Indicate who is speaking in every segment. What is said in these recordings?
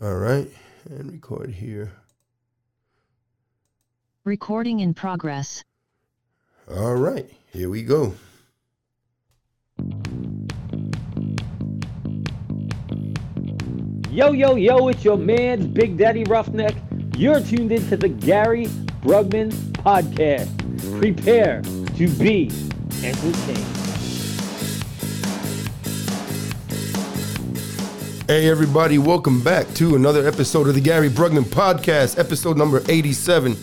Speaker 1: All right. And record here.
Speaker 2: Recording in progress.
Speaker 1: All right. Here we go.
Speaker 3: Yo, yo, yo, it's your man, Big Daddy RuffNeck. You're tuned into the Gary Brugman Podcast. Prepare to be entertained.
Speaker 1: Hey, everybody. Welcome back to another episode of the Gary Brugman Podcast, episode number 87.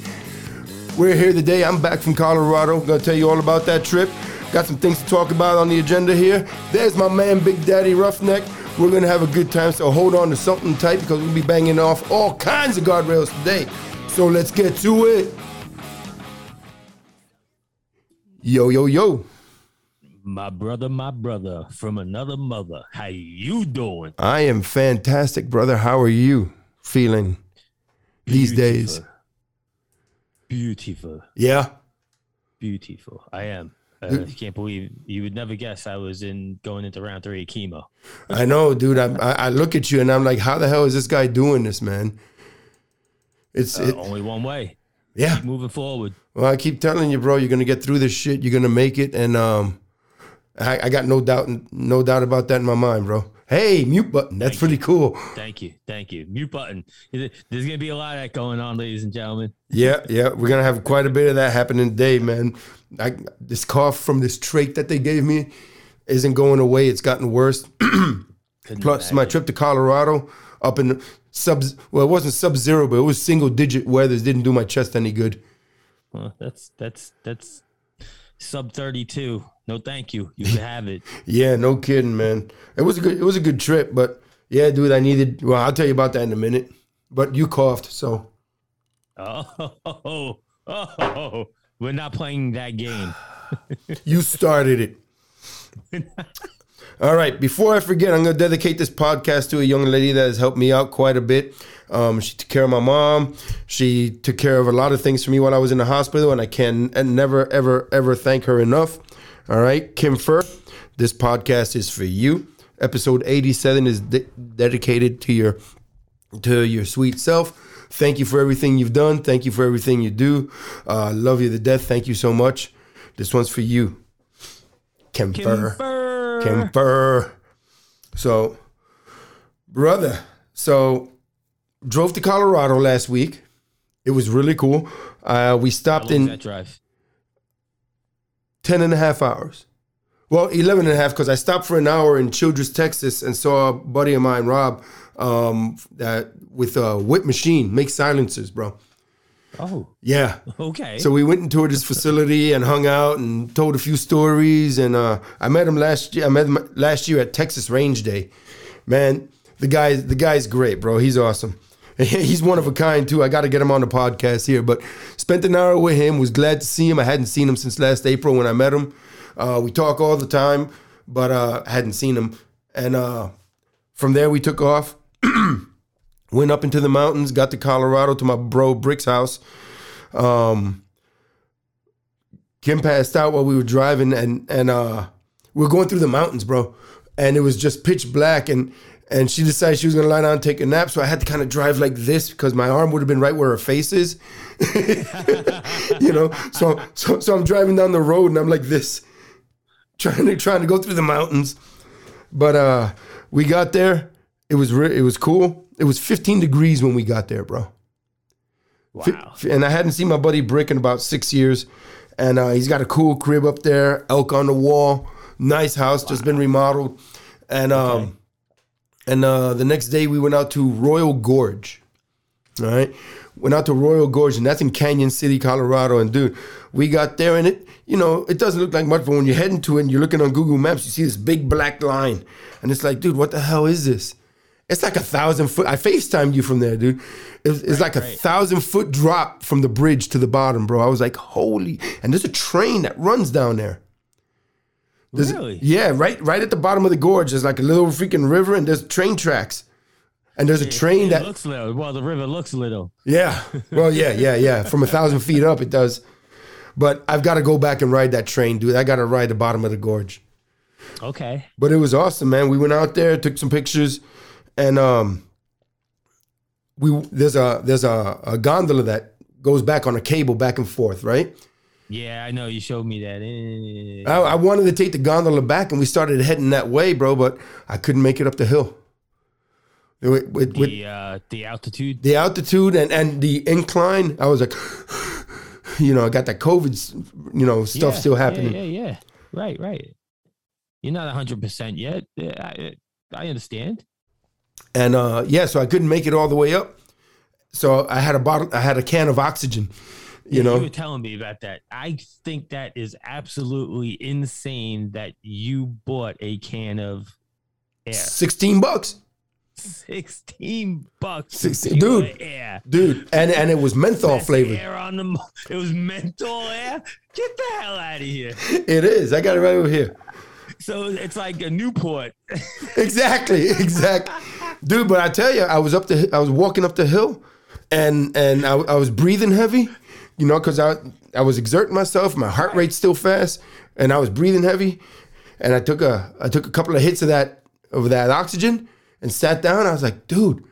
Speaker 1: We're here today. I'm back from Colorado. Gonna tell you all about that trip. Got some things to talk about on the agenda here. There's my man, Big Daddy RuffNeck. We're gonna have a good time, so hold on to something tight because we'll be banging off all kinds of guardrails today. So let's get to it. Yo, yo, yo.
Speaker 3: My brother, my brother from another mother. How you doing?
Speaker 1: I am fantastic, brother. How are you feeling these days?
Speaker 3: Beautiful.
Speaker 1: Yeah.
Speaker 3: Beautiful. I am. Uh, I can't believe you would never guess I was in going into round three of chemo.
Speaker 1: I know, dude. I, I I look at you and I'm like, how the hell is this guy doing this, man? It's
Speaker 3: Uh,
Speaker 1: it,
Speaker 3: only one way.
Speaker 1: yeah.
Speaker 3: Keep moving forward.
Speaker 1: Well, I keep telling you, bro, you're gonna get through this shit. You're gonna make it, and um, I, I got no doubt, no doubt about that in my mind, bro. Hey, mute button. That's pretty cool.
Speaker 3: Thank you. Thank you. Mute button. There's going to be a lot of that going on, ladies and gentlemen.
Speaker 1: Yeah, yeah. We're gonna have quite a bit of that happening today, man. I, this cough from this trait that they gave me isn't going away. It's gotten worse. Plus, my trip to Colorado up in sub well, it wasn't sub zero, but it was single digit weathers. Didn't do my chest any good.
Speaker 3: Well, that's that's that's sub 32. No, thank you. You can have it.
Speaker 1: Yeah, no kidding, man. It was a good it was a good trip, but yeah, dude, I needed well, I'll tell you about that in a minute. But you coughed, so
Speaker 3: Oh, oh, oh, we're not playing that game.
Speaker 1: you started it. All right, before I forget, I'm going to dedicate this podcast to a young lady that has helped me out quite a bit. Um, she took care of my mom. She took care of a lot of things for me while I was in the hospital, and I can and never, ever, ever thank her enough. All right, Kim Fur, this podcast is for you. Episode 87 is de- dedicated to your to your sweet self. Thank you for everything you've done. Thank you for everything you do. Uh, love you to death. Thank you so much. This one's for you, Kim Fur. Kemper. So, brother, so drove to Colorado last week. It was really cool. Uh, we stopped in
Speaker 3: that drive?
Speaker 1: 10 and a half hours. Well, 11 and a half because I stopped for an hour in Childress, Texas and saw a buddy of mine, Rob, um, that with a whip machine, make silencers, bro.
Speaker 3: Oh,
Speaker 1: Yeah.
Speaker 3: okay.
Speaker 1: So we went and toured his facility and hung out and told a few stories. And uh, I met him last year. I met him last year at Texas Range Day. Man, the guy, the guy's great, bro. He's awesome. He's one of a kind too. I got to get him on the podcast here. But spent an hour with him. Was glad to see him. I hadn't seen him since last April when I met him. Uh, we talk all the time, but uh, hadn't seen him. And uh, from there we took off. Went up into the mountains. Got to Colorado to my bro Brick's house. Um, Kim passed out while we were driving, and and uh, we were going through the mountains, bro. And it was just pitch black, and and she decided she was gonna lie down and take a nap. So I had to kind of drive like this because my arm would have been right where her face is, you know. So so so I'm driving down the road, and I'm like this, trying to trying to go through the mountains. But uh, we got there. It was re- it was cool. It was 15 degrees when we got there, bro.
Speaker 3: wow.
Speaker 1: And I hadn't seen my buddy Brick in about six years. And uh, he's got a cool crib up there, elk on the wall, nice house, just been remodeled. And um,
Speaker 3: Okay.
Speaker 1: And uh, the next day we went out to Royal Gorge. All right, went out to Royal Gorge, and that's in Cañon City, Colorado. And dude, we got there, and it, you know, it doesn't look like much, but when you're heading to it, and you're looking on Google Maps, you see this big black line, and it's like, dude, what the hell is this? It's like a thousand foot. I FaceTimed you from there, dude. It's, it's like a
Speaker 3: right.
Speaker 1: thousand foot drop from the bridge to the bottom, bro. I was like, holy! And there's a train that runs down there. There's-
Speaker 3: Really?
Speaker 1: Yeah, right, right at the bottom of the gorge. There's like a little freaking river, and there's train tracks. And there's a train
Speaker 3: it
Speaker 1: that,
Speaker 3: looks little. Well, the river looks little.
Speaker 1: yeah, well, yeah, yeah, yeah. From a thousand feet up, it does. But I've got to go back and ride that train, dude. I got to ride the bottom of the gorge.
Speaker 3: Okay.
Speaker 1: But it was awesome, man. We went out there, took some pictures, and um, we there's a there's a, a gondola that goes back on a cable back and forth, right?
Speaker 4: Yeah, I know you showed me that. Eh.
Speaker 1: I, I wanted to take the gondola back, and we started heading that way, bro. But I couldn't make it up the hill. With, with, with
Speaker 4: the uh, the altitude.
Speaker 1: the altitude and and the incline, I was like, you know, I got that COVID, you know, stuff
Speaker 4: Yeah,
Speaker 1: still happening.
Speaker 4: Yeah, yeah, yeah. Right, right. You're not 100 percent yet. I, I understand.
Speaker 1: And uh, yeah, so I couldn't make it all the way up. So I had a bottle, I had a can of oxygen, you
Speaker 4: Yeah,
Speaker 1: know.
Speaker 4: you were telling me about that. I think that is absolutely insane that you bought a can of air.
Speaker 1: 16 bucks,
Speaker 4: 16 bucks.
Speaker 1: 16 dude.
Speaker 4: Air.
Speaker 1: dude, and and it was menthol
Speaker 4: Best
Speaker 1: flavored.
Speaker 4: Air on the, it was menthol air. Get the hell out of here.
Speaker 1: It is. I got it right over here.
Speaker 4: So it's like a Newport.
Speaker 1: Exactly, exactly, dude. But I tell you, I was up the, I was walking up the hill, and and I, I was breathing heavy, you know, because I I was exerting myself. My heart rate's still fast, and I was breathing heavy, and I took a I took a couple of hits of that of that oxygen and sat down. I was like, dude,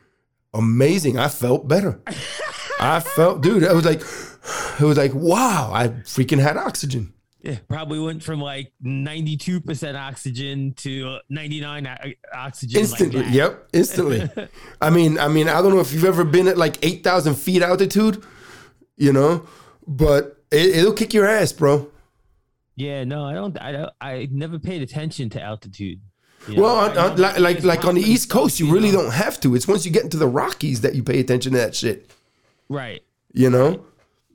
Speaker 1: amazing. I felt better. I felt, dude. I was like, it was like, wow. I freaking had oxygen.
Speaker 4: Yeah, probably went from like 92% oxygen to 99 o- oxygen.
Speaker 1: Instantly,
Speaker 4: Like that.
Speaker 1: yep, instantly. I mean, I mean, I don't know if you've ever been at like eight thousand feet altitude, you know, but it, it'll kick your ass, bro.
Speaker 4: Yeah, no, I don't. I don't. I never paid attention to altitude. you know?
Speaker 1: Well, on, on, like like like on the East Coast, you really don't have to. It's once you get into the Rockies that you pay attention to that shit.
Speaker 4: Right,
Speaker 1: You know?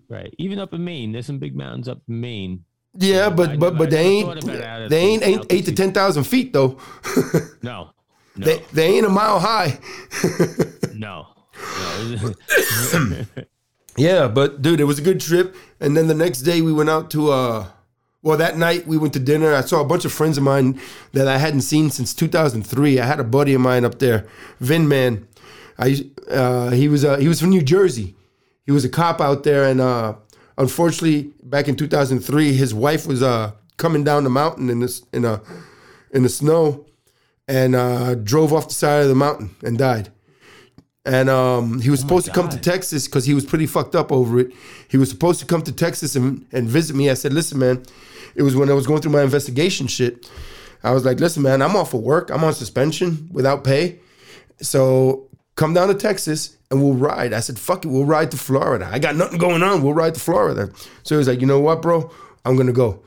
Speaker 4: right. Even up in Maine, there's some big mountains up in Maine.
Speaker 1: Yeah, but but but
Speaker 4: I
Speaker 1: they ain't
Speaker 4: thought about altitude-
Speaker 1: they ain't eight, eight to ten thousand feet though.
Speaker 4: No, no,
Speaker 1: they they ain't a mile high.
Speaker 4: no. no.
Speaker 1: Yeah, but dude, it was a good trip. And then the next day we went out to uh well that night we went to dinner. I saw a bunch of friends of mine that I hadn't seen since 2003. I had a buddy of mine up there, Vin Man. I uh he was uh he was from New Jersey. He was a cop out there and uh unfortunately back in 2003 his wife was uh coming down the mountain in this in a in the snow and uh drove off the side of the mountain and died and um, he was supposed to come to Texas because he was pretty fucked up over it. He was supposed to come to Texas and, and visit me. I said, "Listen, man, it was when I was going through my investigation shit. I was like, listen, man, I'm off of work. I'm on suspension without pay. So come down to Texas and we'll ride." I said, "Fuck it, we'll ride to Florida. I got nothing going on. We'll ride to Florida." So he was like, "You know what, bro? I'm gonna go."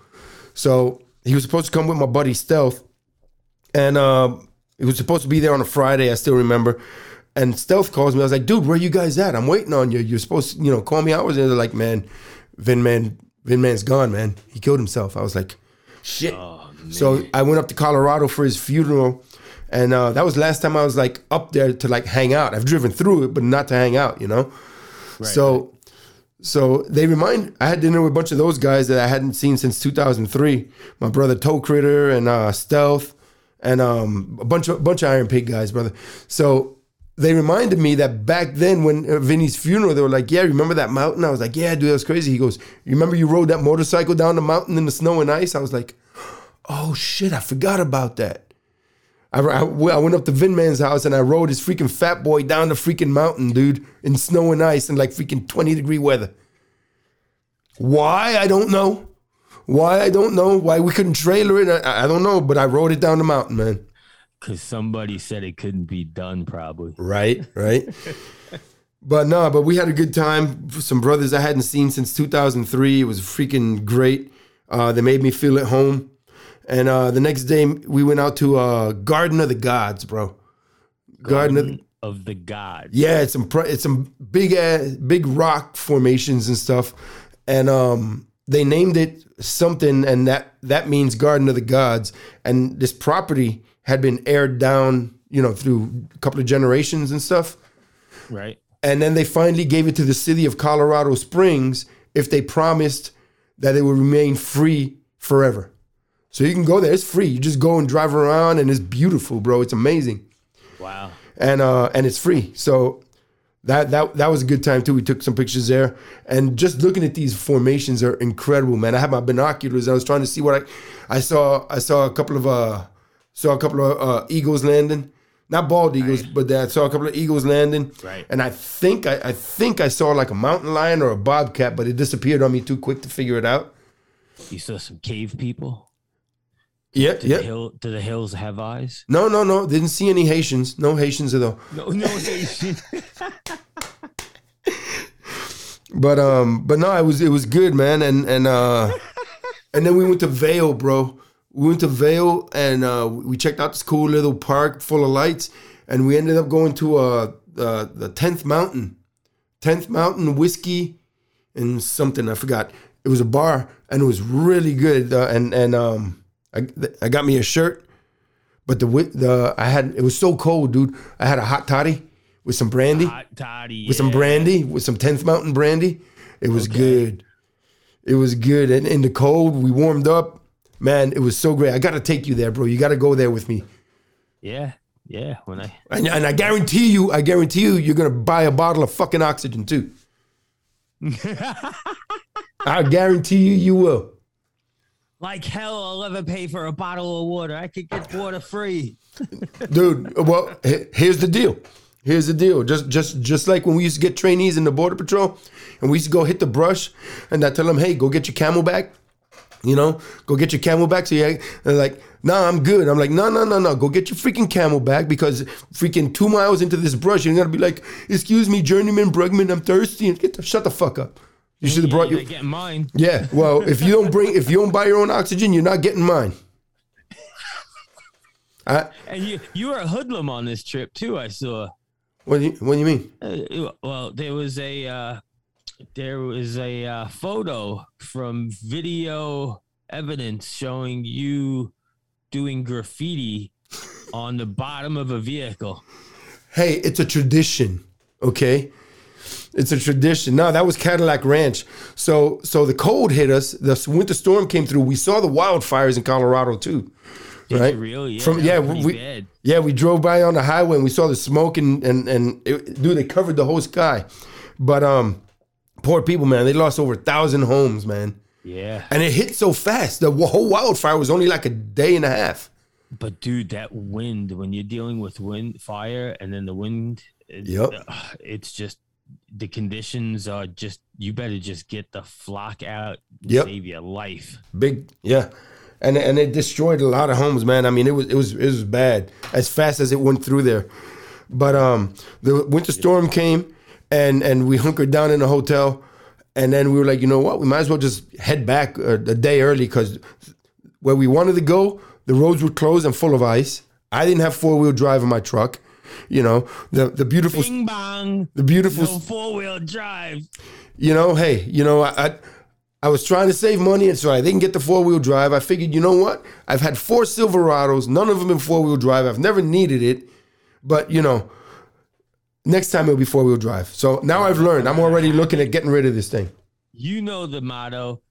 Speaker 1: So he was supposed to come with my buddy Stealth, and um, he was supposed to be there on a Friday. I still remember. And Stealth calls me. I was like, dude, where you guys at? I'm waiting on you. You're supposed to, you know, call me hours. And they're like, man, Vin Man, Vin Man's gone, man. He killed himself. I was like, shit. so I went up to Colorado for his funeral. And uh, that was last time I was like up there to like hang out. I've driven through it, but not to hang out, you know? so so they remind I had dinner with a bunch of those guys that I hadn't seen since 2003. My brother Toe Critter and uh, Stealth and um, a bunch of bunch of Iron Pig guys, brother. So they reminded me that back then when uh, Vinny's funeral, they were like, "Yeah, remember that mountain?" I was like, "Yeah, dude, that was crazy." He goes, "You remember you rode that motorcycle down the mountain in the snow and ice?" I was like, "Oh shit, I forgot about that." I, I, I went up to Vin Man's house and I rode his freaking fat boy down the freaking mountain, dude, in snow and ice and like freaking 20 degree weather. Why? I don't know. Why? I don't know. Why we couldn't trailer it? I, I don't know, but I rode it down the mountain, man.
Speaker 4: Because somebody said it couldn't be done, probably.
Speaker 1: Right, right. but no, but we had a good time. Some brothers I hadn't seen since 2003. It was freaking great. Uh, they made me feel at home. And uh, the next day we went out to uh, Garden of the Gods, bro. Garden of the,
Speaker 4: of the gods.
Speaker 1: yeah, it's some it's some big ass, big rock formations and stuff, and um, they named it something, and that that means Garden of the Gods. And this property had been aired down, you know, through a couple of generations and stuff.
Speaker 4: Right.
Speaker 1: And then they finally gave it to the city of Colorado Springs if they promised that it would remain free forever. So you can go there; it's free. You just go and drive around, and it's beautiful, bro. It's amazing
Speaker 4: Wow.
Speaker 1: and uh, and it's free. So that that that was a good time too. We took some pictures there, and just looking at these formations are incredible, man. I had my binoculars. And I was trying to see what I I saw. I saw a couple of uh saw a couple of uh, eagles landing. not bald eagles, but I saw a couple of eagles landing.
Speaker 4: Right.
Speaker 1: And I think I, I think I saw like a mountain lion or a bobcat, but it disappeared on me too quick to figure it out.
Speaker 4: You saw some cave people.
Speaker 1: Yeah,
Speaker 4: Do the
Speaker 1: yeah.
Speaker 4: hill? Do the hills have eyes?
Speaker 1: No, no, no. Didn't see any Haitians. No Haitians at all.
Speaker 4: No, no Haitians.
Speaker 1: But um, but no, it was it was good, man. And and uh, and then we went to Vail, bro. We went to Vail and uh, we checked out this cool little park full of lights, and we ended up going to uh, uh the tenth mountain, tenth mountain whiskey, and something I forgot. It was a bar, and it was really good. Uh, and and um, I I got me a shirt, but the the I had it was so cold, dude. I had a hot toddy with some brandy
Speaker 4: Hot toddy.
Speaker 1: with some brandy, with some 10th Mountain brandy. It was good. It was good. And in the cold, we warmed up. Man, it was so great. I got to take you there, bro. You got to go there with me.
Speaker 4: Yeah, yeah. When I
Speaker 1: And, and I guarantee you, I guarantee you, you're to buy a bottle of fucking oxygen too. I guarantee you, you will.
Speaker 4: like hell, I'll ever pay for a bottle of water. I could get water free.
Speaker 1: Dude, well, here's the deal. Here's the deal. Just just just like when we used to get trainees in the border patrol and we used to go hit the brush and I tell them, "Hey, go get your CamelBak." You know, go get your CamelBak. So yeah, they're like, "Nah, I'm good." I'm like, "No, no, no, no. Go get your freaking camel back because freaking 2 miles into this brush you're to be like, "Excuse me, journeyman Brugman, I'm thirsty." And get the shut the fuck up. You should have brought
Speaker 4: you.
Speaker 1: your
Speaker 4: Getting mine.
Speaker 1: Yeah, well, if you don't bring if you don't buy your own oxygen, you're not getting mine. I,
Speaker 4: And you you were a hoodlum on this trip too. I saw.
Speaker 1: what do you what do you mean?
Speaker 4: Uh, well, there was a uh, there was a uh, photo from video evidence showing you doing graffiti on the bottom of a vehicle.
Speaker 1: Hey, it's a tradition, okay? It's a tradition. No, that was Cadillac Ranch. So, so the cold hit us. The winter storm came through. We saw the wildfires in Colorado too, right?
Speaker 4: really? Yeah,
Speaker 1: From yeah, we
Speaker 4: bad.
Speaker 1: yeah we drove by on the highway and we saw the smoke and and and it, dude, they covered the whole sky. But um, poor people, man, they lost over a thousand homes, man,
Speaker 4: Yeah,
Speaker 1: and it hit so fast. The whole wildfire was only like a day and a half.
Speaker 4: but dude, that wind when you're dealing with wind, fire, and then the wind,
Speaker 1: Yep.
Speaker 4: it's just the conditions are just. You better just get the flock out,
Speaker 1: Yep.
Speaker 4: save your life.
Speaker 1: Big, yeah, and and it destroyed a lot of homes, man. I mean, it was it was it was bad as fast as it went through there. But um, the winter storm came, and and we hunkered down in a hotel, and then we were like, you know what, we might as well just head back a, a day early because where we wanted to go, the roads were closed and full of ice. I didn't have four wheel drive in my truck. You know the the beautiful
Speaker 4: Bing bong.
Speaker 1: the beautiful
Speaker 4: No four wheel drive.
Speaker 1: you know, hey, you know, I, I I was trying to save money, and so I didn't get the four wheel drive. I figured, you know what? I've had four Silverados, none of them in four wheel drive. I've never needed it, but you know, next time it'll be four wheel drive. So now I've learned. I'm already looking at getting rid of this thing.
Speaker 4: You know the motto: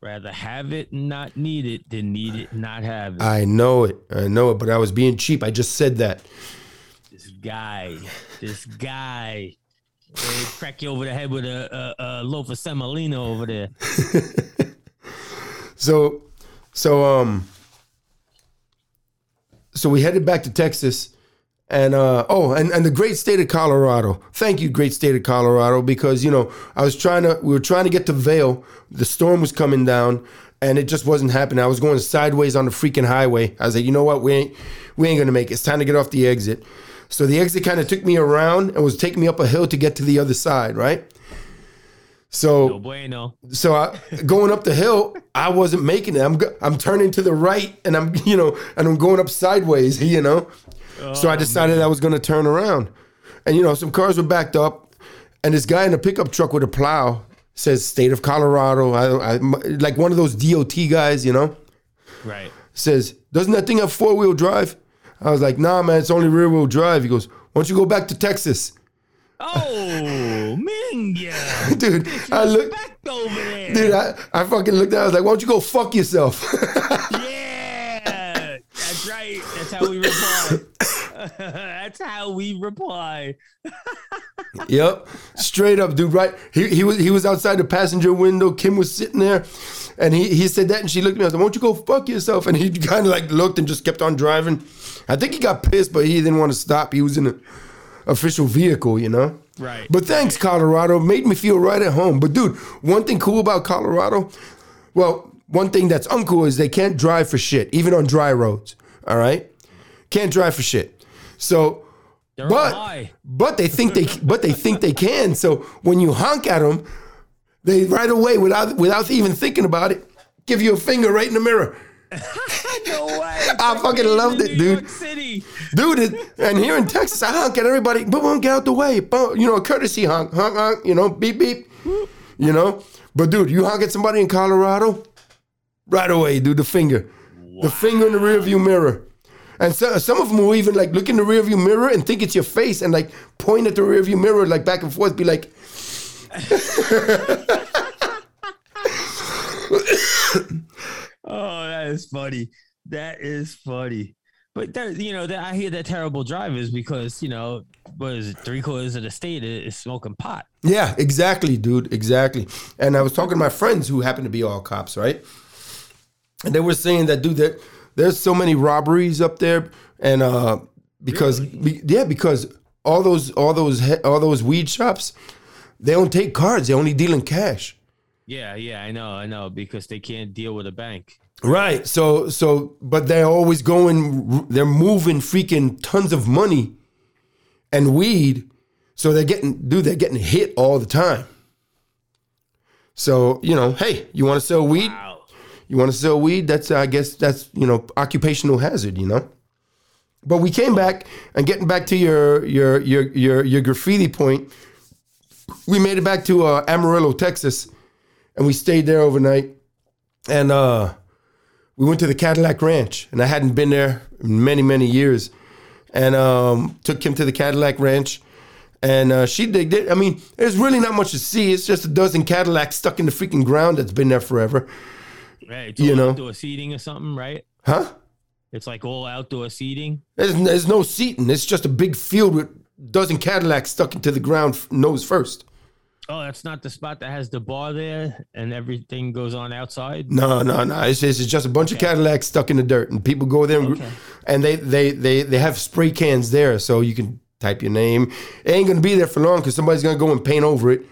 Speaker 4: rather have it and not need it than need it and not have it.
Speaker 1: I know it. I know it, but I was being cheap. I just said that.
Speaker 4: this guy, this guy, they crack you over the head with a, a, a loaf of semolina over there.
Speaker 1: So, so um, so we headed back to Texas, and uh, oh, and and the great state of Colorado. Thank you, great state of Colorado, because you know I was trying to, we were trying to get to Vail. The storm was coming down, and it just wasn't happening. I was going sideways on the freaking highway. I was like, you know what, we ain't, we ain't gonna make it. It's time to get off the exit. So the exit kind of took me around and was taking me up a hill to get to the other side, right? So
Speaker 4: No bueno.
Speaker 1: so I, going up the hill, I wasn't making it. I'm I'm turning to the right, and I'm you know, and I'm going up sideways, you know. So I oh, decided I was going to turn around, and you know, some cars were backed up, and this guy in a pickup truck with a plow says "State of Colorado." I, I like one of those DOT guys, you know,
Speaker 4: Right.
Speaker 1: says, "Doesn't that thing have four wheel drive?" I was like, "Nah, man, it's only rear wheel drive." He goes, "Why don't you go back to Texas?"
Speaker 4: Oh, Minga.
Speaker 1: Dude, I looked
Speaker 4: Back over there.
Speaker 1: dude, I, I fucking looked at. I was like, "Why don't you go fuck yourself?"
Speaker 4: Yeah. That's right. That's how we reply. That's how we reply.
Speaker 1: Yep, straight up, dude. Right? He, he was he was outside the passenger window. Kim was sitting there, and he, he said that, and she looked at me. I was like, "Won't you go fuck yourself?" And he kind of like looked and just kept on driving. I think he got pissed, but he didn't want to stop. He was in an official vehicle, you know.
Speaker 4: Right.
Speaker 1: But thanks, Colorado. Made me feel right at home. But dude, one thing cool about Colorado, well, one thing that's uncool is they can't drive for shit, even on dry roads. All right, can't drive for shit. So,
Speaker 4: They're
Speaker 1: but
Speaker 4: high.
Speaker 1: but they think they but they think they can. So when you honk at them, they right away without without even thinking about it, give you a finger right in the mirror.
Speaker 4: No way.
Speaker 1: I fucking loved it,
Speaker 4: New
Speaker 1: dude.
Speaker 4: York City.
Speaker 1: Dude, it, and here in Texas, I honk at everybody. Boom, boom, get out the way. Boom, you know, a courtesy honk, honk, honk. You know, beep, beep. You know, but dude, you honk at somebody in Colorado, right away, dude, the finger, the finger in the rearview mirror. And so, some of them will even like look in the rearview mirror and think it's your face and like point at the rearview mirror like back and forth, be like,
Speaker 4: Oh, that is funny. That is funny. But there, you know, that I hear that terrible drivers because you know, what is it? Three quarters of the state is, is smoking pot.
Speaker 1: Yeah, exactly, dude. Exactly. And I was talking to my friends who happen to be all cops, right? And they were saying that, dude, that there's so many robberies up there, and uh, because be, yeah, because all those all those he- all those weed shops, they don't take cards. They only deal in cash.
Speaker 4: Yeah, yeah, I know, I know, because they can't deal with a bank.
Speaker 1: Right. So so, but they're always going. They're moving freaking tons of money and weed. So they're getting, dude, they're getting hit all the time. So you know, hey, you want to sell weed?
Speaker 4: Wow.
Speaker 1: You want to sell weed? That's I guess that's you know occupational hazard. You know. But we came back and getting back to your your your your your graffiti point. We made it back to uh, Amarillo, Texas, and we stayed there overnight. And uh, we went to the Cadillac Ranch, and I hadn't been there in many many years. And um, took him to the Cadillac Ranch, and uh, she digged it. I mean, there's really not much to see. It's just a dozen Cadillacs stuck in the freaking ground that's been there forever.
Speaker 4: Right. It's
Speaker 1: You
Speaker 4: all
Speaker 1: know.
Speaker 4: outdoor seating or something, right?
Speaker 1: Huh?
Speaker 4: It's like all outdoor seating.
Speaker 1: There's, there's no seating. It's just a big field with a dozen Cadillacs stuck into the ground nose first.
Speaker 4: Oh, that's not the spot that has the bar there and everything goes on outside.
Speaker 1: No, no, no. It's just, it's just a bunch of Cadillacs stuck in the dirt, and people go there, and,
Speaker 4: Okay.
Speaker 1: and they, they they they have spray cans there, so you can type your name. It ain't gonna be there for long because somebody's gonna go and paint over it,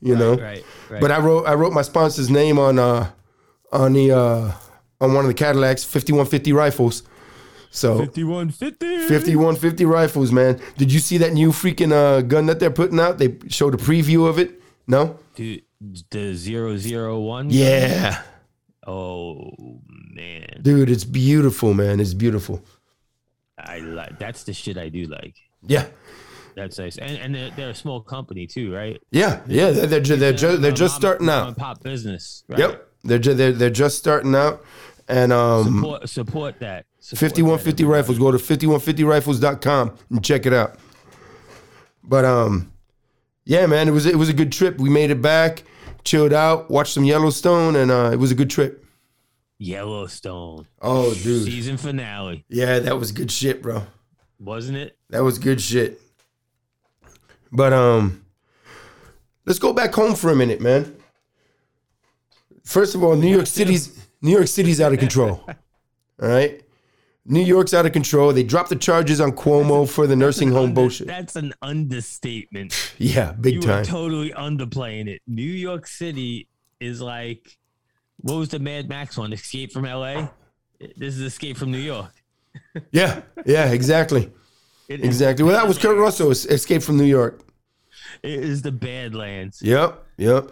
Speaker 1: you know.
Speaker 4: Right, right.
Speaker 1: But I wrote I wrote my sponsor's name on uh on the uh on one of the Cadillacs, fifty one fifty rifles. So
Speaker 4: 5150.
Speaker 1: 5150 rifles, man. Did you see that new freaking uh, gun that they're putting out? They showed a preview of it. No?
Speaker 4: Dude, the 001?
Speaker 1: Yeah.
Speaker 4: Oh, man.
Speaker 1: Dude, it's beautiful, man. It's beautiful.
Speaker 4: I like That's the shit I do like.
Speaker 1: Yeah.
Speaker 4: That's nice. And, and they're, they're a small company too, right?
Speaker 1: Yeah. Yeah. They're, they're, ju- they're, ju- they're just starting out.
Speaker 4: Pop business. Right?
Speaker 1: Yep. They're, ju- they're, they're just starting out. And um,
Speaker 4: Support, support that. Support
Speaker 1: 5150
Speaker 4: that,
Speaker 1: rifles. Go to 5150rifles.com and check it out. But um, yeah, man, it was it was a good trip. We made it back, chilled out, watched some Yellowstone, and uh, it was a good trip.
Speaker 4: Yellowstone.
Speaker 1: Oh, dude.
Speaker 4: Season finale.
Speaker 1: Yeah, that was good shit, bro.
Speaker 4: Wasn't it?
Speaker 1: That was good shit. But um, let's go back home for a minute, man. First of all, New York City's New York City's out of control. All right, New York's out of control. They dropped the charges on Cuomo for the nursing home
Speaker 4: Under-
Speaker 1: bullshit.
Speaker 4: That's an understatement.
Speaker 1: Yeah, big
Speaker 4: you
Speaker 1: time.
Speaker 4: totally underplaying it. New York City is like, what was the Mad Max one? Escape from L.A. This is Escape from New York.
Speaker 1: yeah, yeah, exactly,
Speaker 4: It
Speaker 1: exactly. Well, that was Kurt Russell, Escape from New York.
Speaker 4: It is the Badlands.
Speaker 1: Yep, yep.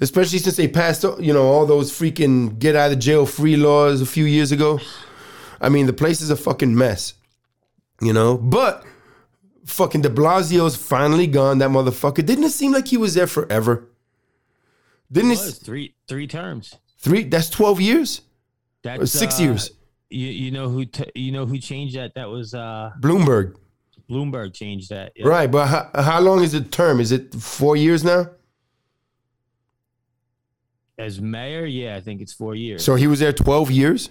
Speaker 1: Especially since they passed, you know, all those freaking get out of jail free laws a few years ago. I mean, the place is a fucking mess, you know. But fucking De Blasio's finally gone. That motherfucker. Didn't it seem like he was there forever? Didn't
Speaker 4: It
Speaker 1: it?
Speaker 4: was three three terms.
Speaker 1: Three. That's twelve years.
Speaker 4: That's
Speaker 1: Or six
Speaker 4: uh,
Speaker 1: years.
Speaker 4: You you know who t- you know who changed that? That was uh
Speaker 1: Bloomberg.
Speaker 4: Bloomberg changed that. Yeah.
Speaker 1: Right, but how, how long is the term? Is it four years now?
Speaker 4: As mayor, yeah, I think it's four years.
Speaker 1: So he was there twelve years.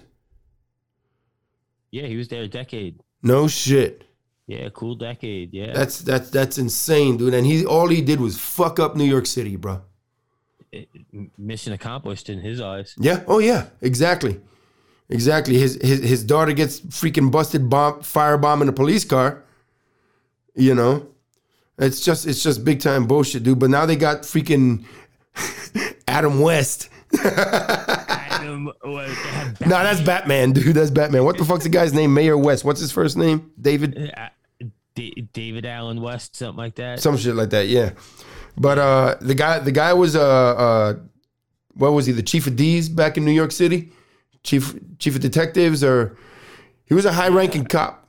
Speaker 4: yeah, he was there a decade.
Speaker 1: No shit.
Speaker 4: Yeah, cool decade. Yeah,
Speaker 1: That's that's that's insane, dude. And he all he did was fuck up New York City, bro.
Speaker 4: mission accomplished in his eyes.
Speaker 1: Yeah. Oh yeah. Exactly. Exactly. His his his daughter gets freaking busted bomb firebomb in a police car. You know, it's just it's just big time bullshit, dude. But now they got freaking Adam West.
Speaker 4: Adam, had
Speaker 1: No, that's Batman, dude. That's Batman. What the fuck's the guy's name? Mayor West. What's his first name? David.
Speaker 4: uh, D- David Allen West, something like that.
Speaker 1: Some shit like that. Yeah. But uh, the guy the guy was uh uh, what was he? The chief of D's back in New York City, chief chief of detectives, or he was a high ranking cop.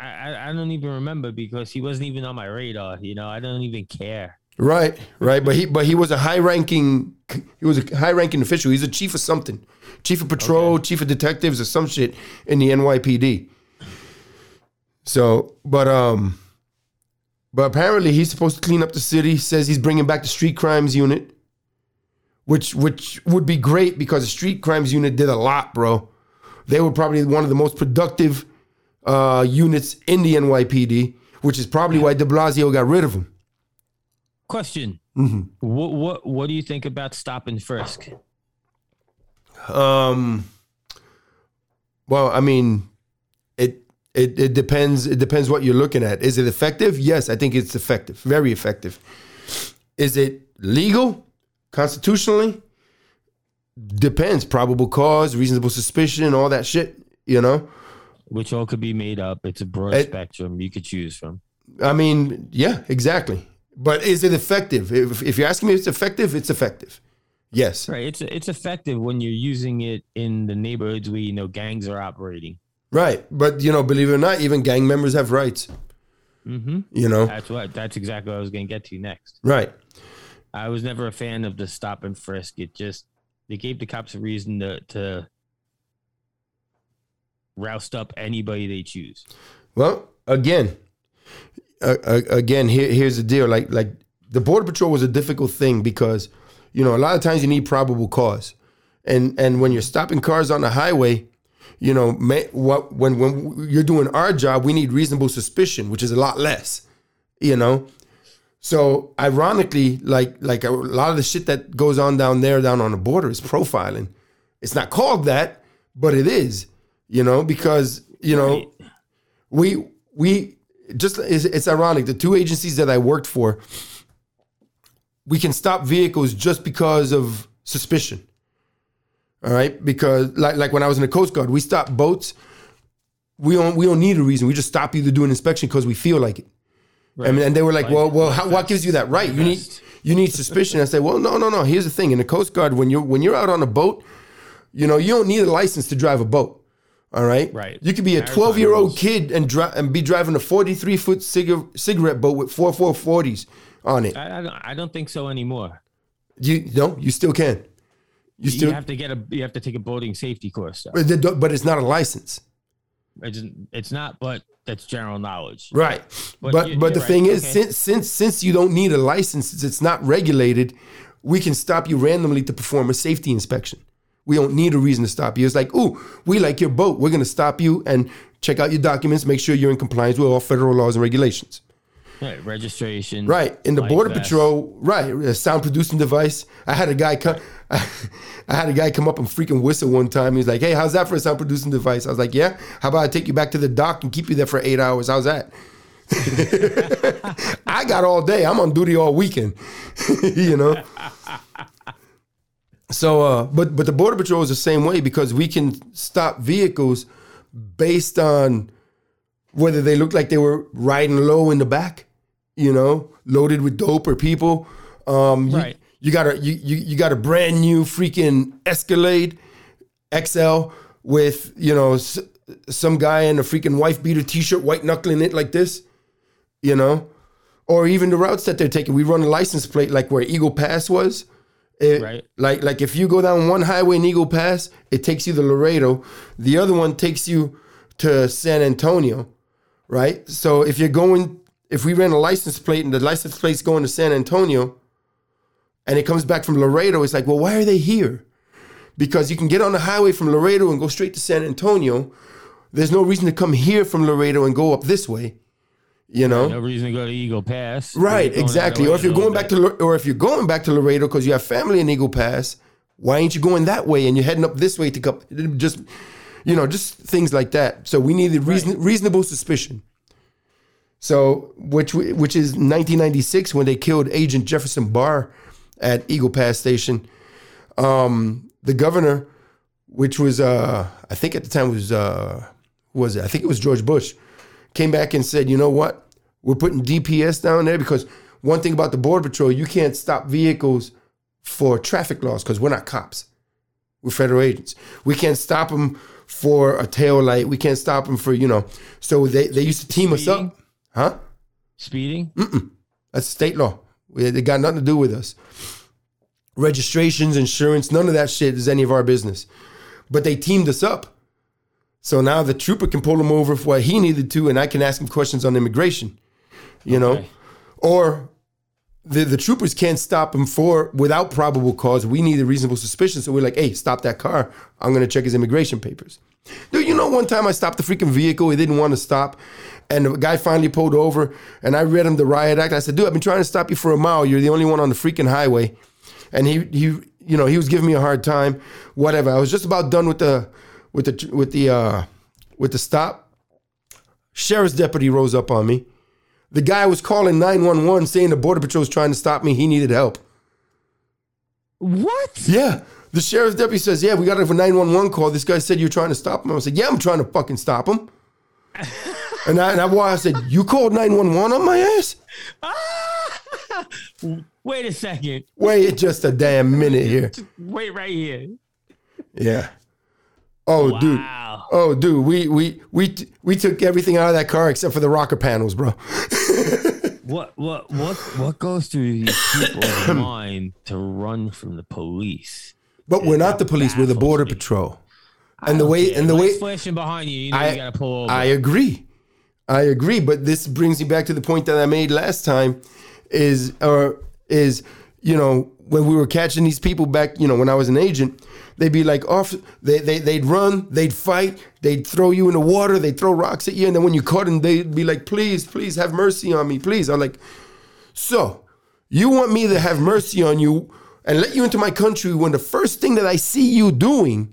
Speaker 4: I, I don't even remember because he wasn't even on my radar. You know, I don't even care.
Speaker 1: Right, right. But he but he was a high ranking he was a high ranking official. He's a chief of something. Chief of patrol, chief of detectives or some shit in the NYPD. So, but um but apparently he's supposed to clean up the city. Says he's bringing back the street crimes unit. Which which would be great because the street crimes unit did a lot, bro. They were probably one of the most productive uh, units in the NYPD, which is probably why De Blasio got rid of them.
Speaker 4: Question:
Speaker 1: Mm-hmm.
Speaker 4: What what what do you think about stop and frisk?
Speaker 1: Um. Well, I mean, it it it depends. It depends what you're looking at. Is it effective? Yes, I think it's effective. Very effective. Is it legal constitutionally? Depends. Probable cause, reasonable suspicion, all that shit. You know.
Speaker 4: Which all could be made up. It's a broad
Speaker 1: It-
Speaker 4: spectrum you could choose from.
Speaker 1: I mean, yeah, exactly. But is it effective? If, if you're asking me, if it's effective. It's effective. Yes.
Speaker 4: Right. It's it's effective when you're using it in the neighborhoods where you know gangs are operating.
Speaker 1: Right. But you know, believe it or not, even gang members have rights.
Speaker 4: Mm-hmm.
Speaker 1: You know.
Speaker 4: That's what. That's exactly what I was going to get to next.
Speaker 1: Right.
Speaker 4: I was never a fan of the stop and frisk. It just they gave the cops a reason to to roust up anybody they choose.
Speaker 1: Well, again, uh, again, here, here's the deal. Like, like the border patrol was a difficult thing because, you know, a lot of times you need probable cause, and and when you're stopping cars on the highway, you know, may, what when when you're doing our job, we need reasonable suspicion, which is a lot less, you know. So ironically, like like a lot of the shit that goes on down there, down on the border, is profiling. It's not called that, but it is, you know, because you know we we just it's, it's ironic. The two agencies that i worked for we can stop vehicles just because of suspicion. All right? Because like like when i was in the coast guard we stop boats. We don't we don't need a reason. We just stop you to do an inspection because we feel like it. I mean, and they were like,
Speaker 4: Like-
Speaker 1: well, well, how, what gives you that? Right? You need you need suspicion. I say, well, no, no, no. Here's the thing: in the Coast Guard, when you're when you're out on a boat, you know, you don't need a license to drive a boat. All right,
Speaker 4: Right.
Speaker 1: You could be a 12 year old kid and dri- and be driving a 43 foot cigar- cigarette boat with four 440s on it.
Speaker 4: I, I don't. I don't think so anymore.
Speaker 1: You no, you still can. You still,
Speaker 4: you have to get a. You have to take a boating safety course. Though.
Speaker 1: but, the- but it's not a license,
Speaker 4: It's, it's not, but that's general knowledge.
Speaker 1: right? But
Speaker 4: But
Speaker 1: but,
Speaker 4: you-
Speaker 1: the
Speaker 4: you're right.
Speaker 1: thing is,
Speaker 4: Okay.
Speaker 1: since since since you don't need a license, it's not regulated, we can stop you randomly to perform a safety inspection. We don't need a reason to stop you. It's like, ooh, we like your boat. We're gonna stop you and check out your documents, make sure you're in compliance with all federal laws and regulations.
Speaker 4: Right, registration.
Speaker 1: Right. In the border
Speaker 4: vest.
Speaker 1: patrol, right, a sound producing device. I had a guy come I had a guy come up and freaking whistle one time. He's like, Hey, how's that for a sound producing device? I was like, Yeah. How about I take you back to the dock and keep you there for eight hours? How's that? I got all day. I'm on duty all weekend. you know? So uh but but the border patrol is the same way because we can stop vehicles based on whether they look like they were riding low in the back, you know, loaded with dope or people. Um, you,
Speaker 4: Right.
Speaker 1: you got a you, you you got a brand new freaking Escalade XL with you know s- some guy in a freaking wife beater t-shirt, white knuckling it like this, you know, or even the routes that they're taking. We run a license plate like where Eagle Pass was. It-
Speaker 4: Right.
Speaker 1: Like like if you go down one highway in Eagle Pass, it takes you to Laredo. The other one takes you to San Antonio, right? So if you're going, if we ran a license plate and the license plate's going to San Antonio, and it comes back from Laredo, it's like, well, why are they here? Because you can get on the highway from Laredo and go straight to San Antonio. There's no reason to come here from Laredo and go up this way, you know?
Speaker 4: No reason to go to Eagle Pass.
Speaker 1: Right, exactly. Or if you're going back to, or if you're going back to Laredo because you have family in Eagle Pass, why ain't you going that way and you're heading up this way to come? Just, you know, just things like that. So we needed reason, reasonable suspicion. So which which is 1996 when they killed Agent Jefferson Barr at Eagle Pass Station. Um, the governor, which was uh, I think at the time was uh, was it? I think it was George Bush, came back and said, you know what? We're putting DPS down there because one thing about the Border Patrol, you can't stop vehicles for traffic laws because we're not cops. We're federal agents. We can't stop them for a tail light. We can't stop them for, you know. So they, they used to team us up. Huh?
Speaker 4: Speeding? Mm-mm.
Speaker 1: That's state law. We, they got nothing to do with us. Registrations, insurance, none of that shit is any of our business. But they teamed us up. So now the trooper can pull him over for what he needed to, and I can ask him questions on immigration. You know? Or the, the troopers can't stop him for without probable cause. We need a reasonable suspicion. So we're like, hey, stop that car. I'm gonna check his immigration papers. Dude, you know one time I stopped the freaking vehicle, he didn't want to stop. And the guy finally pulled over and I read him the riot act. I said, dude, I've been trying to stop you for a mile. You're the only one on the freaking highway. And he he you know, he was giving me a hard time. Whatever. I was just about done with the with the with the uh with the stop. Sheriff's deputy rose up on me. The guy was calling 911 saying the Border Patrol was trying to stop me. He needed help.
Speaker 4: What?
Speaker 1: Yeah. The sheriff's deputy says, Yeah, we got a 911 call. This guy said you're trying to stop him. I said, Yeah, I'm trying to fucking stop him. and I, and I, I said, You called 911 on my ass?
Speaker 4: Wait a second.
Speaker 1: Wait just a damn minute here.
Speaker 4: Wait right here.
Speaker 1: Yeah. Oh, dude. Oh, dude. We we we t- we took everything out of that car except for the rocker panels, bro.
Speaker 4: What what what what goes through these people's mind to run from the police?
Speaker 1: But we're not the police. We're the Border
Speaker 4: me.
Speaker 1: Patrol. And the way and the way
Speaker 4: flashing behind you, you know
Speaker 1: I-
Speaker 4: you gotta pull over.
Speaker 1: I agree. I agree, but this brings me back to the point that I made last time is or is you know when we were catching these people back, you know, when I was an agent, they'd be like off they they they'd run, they'd fight, they'd throw you in the water, they'd throw rocks at you and then when you caught them they'd be like, "Please, please have mercy on me, please." I'm like, "So, you want me to have mercy on you and let you into my country when the first thing that I see you doing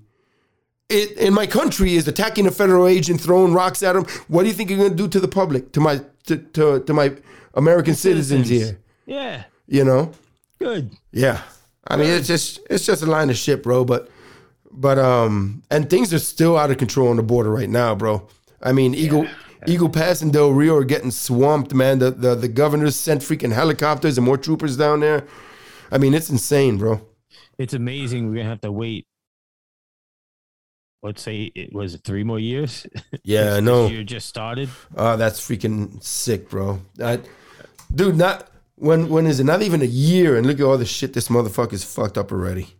Speaker 1: it, in my country is attacking a federal agent, throwing rocks at him. What do you think you're going to do to the public, to my to, to, to my American citizens,
Speaker 4: Citizens.
Speaker 1: here?
Speaker 4: yeah,
Speaker 1: You know?
Speaker 4: good.
Speaker 1: Yeah. I mean, it's just it's just a line of shit, bro. But but um, and things are still out of control on the border right now, bro. I mean, Eagle Eagle Pass and Del Rio are getting swamped, man. The the the governors sent freaking helicopters and more troopers down there. I mean, it's insane, bro.
Speaker 4: It's amazing. We're gonna have to wait. Let's say it was three more years.
Speaker 1: Yeah, I know.
Speaker 4: You just started.
Speaker 1: Oh, that's freaking sick, bro. I, dude, not when when is it? Not even a year, and look at all the shit this motherfucker's fucked up already.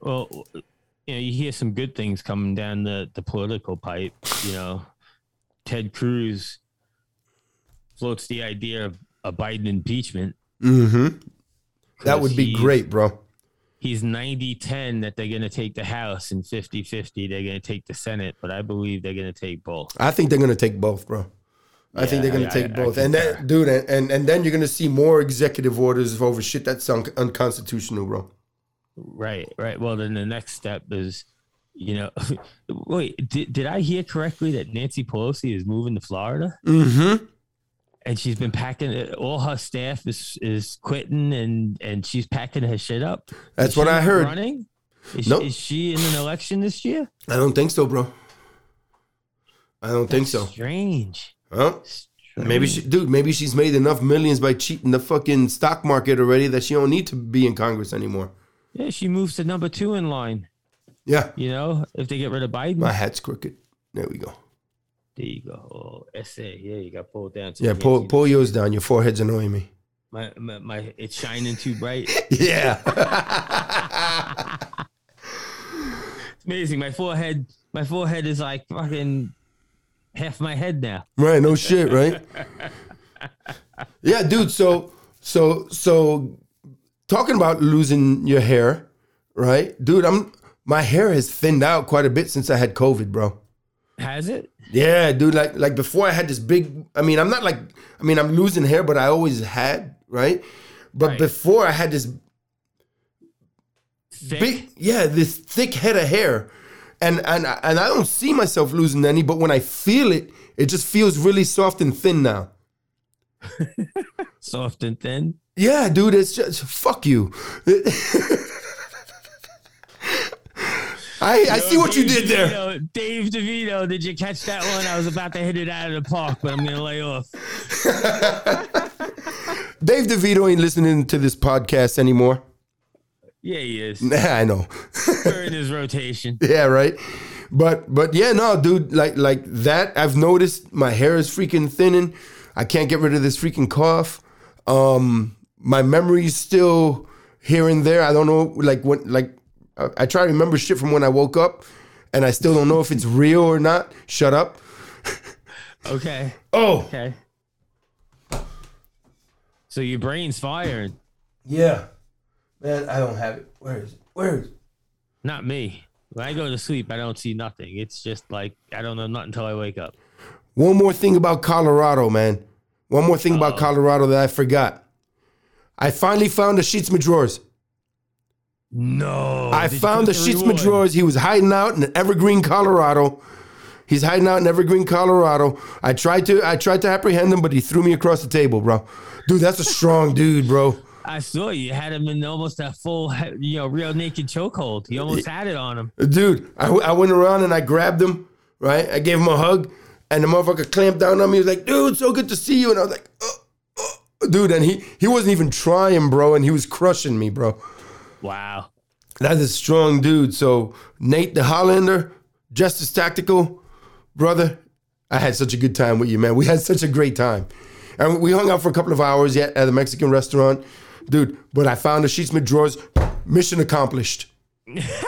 Speaker 4: Well, you know, you hear some good things coming down the, the political pipe. You know, Ted Cruz floats the idea of a Biden impeachment.
Speaker 1: Mm-hmm. That would be great, bro.
Speaker 4: He's 90 10 that they're going to take the House and 50 50 they're going to take the Senate, but I believe they're going to take both.
Speaker 1: I think they're gonna take both, bro. I think they're gonna take
Speaker 4: I- I
Speaker 1: both, and
Speaker 4: concur.
Speaker 1: then, dude, and, and and then you're gonna see more executive orders over shit that's un- unconstitutional, bro.
Speaker 4: Right, right. Well, then the next step is, you know, wait, did, did I hear correctly that Nancy Pelosi is moving to Florida?
Speaker 1: Mm-hmm.
Speaker 4: and she's been packing all her staff is is quitting and and she's packing her shit up
Speaker 1: That's what I heard.
Speaker 4: running is,
Speaker 1: Nope.
Speaker 4: she, is she in an election this year
Speaker 1: I don't think so, bro. I don't think so.
Speaker 4: strange
Speaker 1: Huh? Maybe she, dude. Maybe she's made enough millions by cheating the fucking stock market already that she don't need to be in Congress anymore.
Speaker 4: Yeah she moves to number two in line
Speaker 1: Yeah,
Speaker 4: you know if they get rid of biden
Speaker 1: my hat's crooked. There we go.
Speaker 4: there you go oh essay yeah you got pulled down
Speaker 1: Yeah, pull pull yours down. Your forehead's annoying me.
Speaker 4: my, my, my it's shining too bright
Speaker 1: Yeah.
Speaker 4: it's amazing my forehead my forehead is like fucking half my head now
Speaker 1: right. No shit. Right. Yeah, dude. So so so talking about losing your hair, right, dude? I'm my hair has thinned out quite a bit since I had COVID, bro.
Speaker 4: has it
Speaker 1: Yeah, dude. Like like before, I had this big. I mean, I'm not like. I mean, I'm losing hair, but I always had right. But
Speaker 4: Right.
Speaker 1: before, I had this
Speaker 4: Thick?
Speaker 1: big, yeah, this thick head of hair, and and and I don't see myself losing any, but when I feel it, it just feels really soft and thin now.
Speaker 4: Soft and thin.
Speaker 1: Yeah, dude, it's just fuck you. I I see what you did there.
Speaker 4: DeVito, Dave DeVito, did you catch that one? I was about to hit it out of the park, but I'm gonna lay off.
Speaker 1: Dave DeVito ain't listening to this podcast anymore.
Speaker 4: Yeah, he is.
Speaker 1: Nah, I know.
Speaker 4: We're in his rotation.
Speaker 1: yeah, right. But but yeah, no, dude, like like that. I've noticed my hair is freaking thinning. I can't get rid of this freaking cough. Um, my memory's still here and there. I don't know, like when like I, I try to remember shit from when I woke up, and I still don't know if it's real or not. Shut up.
Speaker 4: Okay.
Speaker 1: Oh
Speaker 4: Okay. So your brain's firing.
Speaker 1: yeah, man, I don't have it. Where is it? Where is it?
Speaker 4: Not me. When I go to sleep, I don't see nothing. It's just like I don't know nothing until I wake up.
Speaker 1: One more thing about Colorado, man. One more thing about Colorado that I forgot. I finally found the Sheets drawers.
Speaker 4: No.
Speaker 1: I
Speaker 4: Did you
Speaker 1: found the
Speaker 4: put
Speaker 1: Sheets
Speaker 4: reward?
Speaker 1: drawers. He was hiding out in Evergreen, Colorado. He's hiding out in Evergreen, Colorado. I tried to I tried to apprehend him, but he threw me across the table, bro. Dude, that's a strong dude, bro.
Speaker 4: I saw you had him in almost a full, you know, real naked chokehold. You almost had it on him.
Speaker 1: Dude, I, I went around and I grabbed him, right? I gave him a hug, and the motherfucker clamped down on me. He was like, dude, so good to see you. And I was like, oh, oh. dude, and he, he wasn't even trying, bro, and he was crushing me, bro.
Speaker 4: Wow.
Speaker 1: That's a strong dude. So, Nate the Hollander, Justice Tactical, brother, I had such a good time with you, man. We had such a great time. And we hung out for a couple of hours yet at a Mexican restaurant. Dude, but I found the Sheetsmith drawers. Mission accomplished.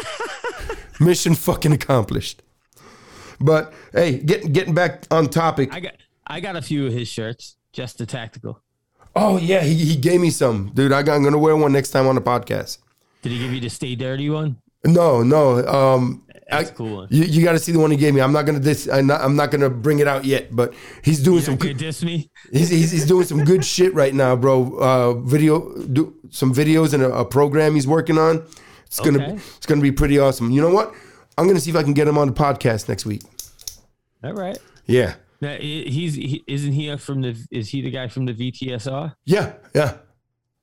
Speaker 1: Mission fucking accomplished. But hey, getting getting back on topic.
Speaker 4: I got I got a few of his shirts, just the tactical.
Speaker 1: Oh yeah, he, he gave me some, dude. I got, I'm gonna wear one next time on the podcast.
Speaker 4: Did he give you the stay dirty one?
Speaker 1: No, no. Um,
Speaker 4: That's
Speaker 1: I-
Speaker 4: cool one.
Speaker 1: You, you got to see the one he gave me. I'm not gonna dis. I'm not, I'm not gonna bring it out yet, but he's doing
Speaker 4: You
Speaker 1: some.
Speaker 4: gonna diss me?
Speaker 1: He's, he's, he's doing some good shit right now, bro. Uh, video, do some videos and a, a program he's working on. It's gonna
Speaker 4: Okay.
Speaker 1: it's gonna be pretty awesome. You know what? I'm gonna see if I can get him on the podcast next week.
Speaker 4: All right.
Speaker 1: Yeah,
Speaker 4: Now, he's he, isn't he from the is he the guy from the VTSR?
Speaker 1: yeah, yeah.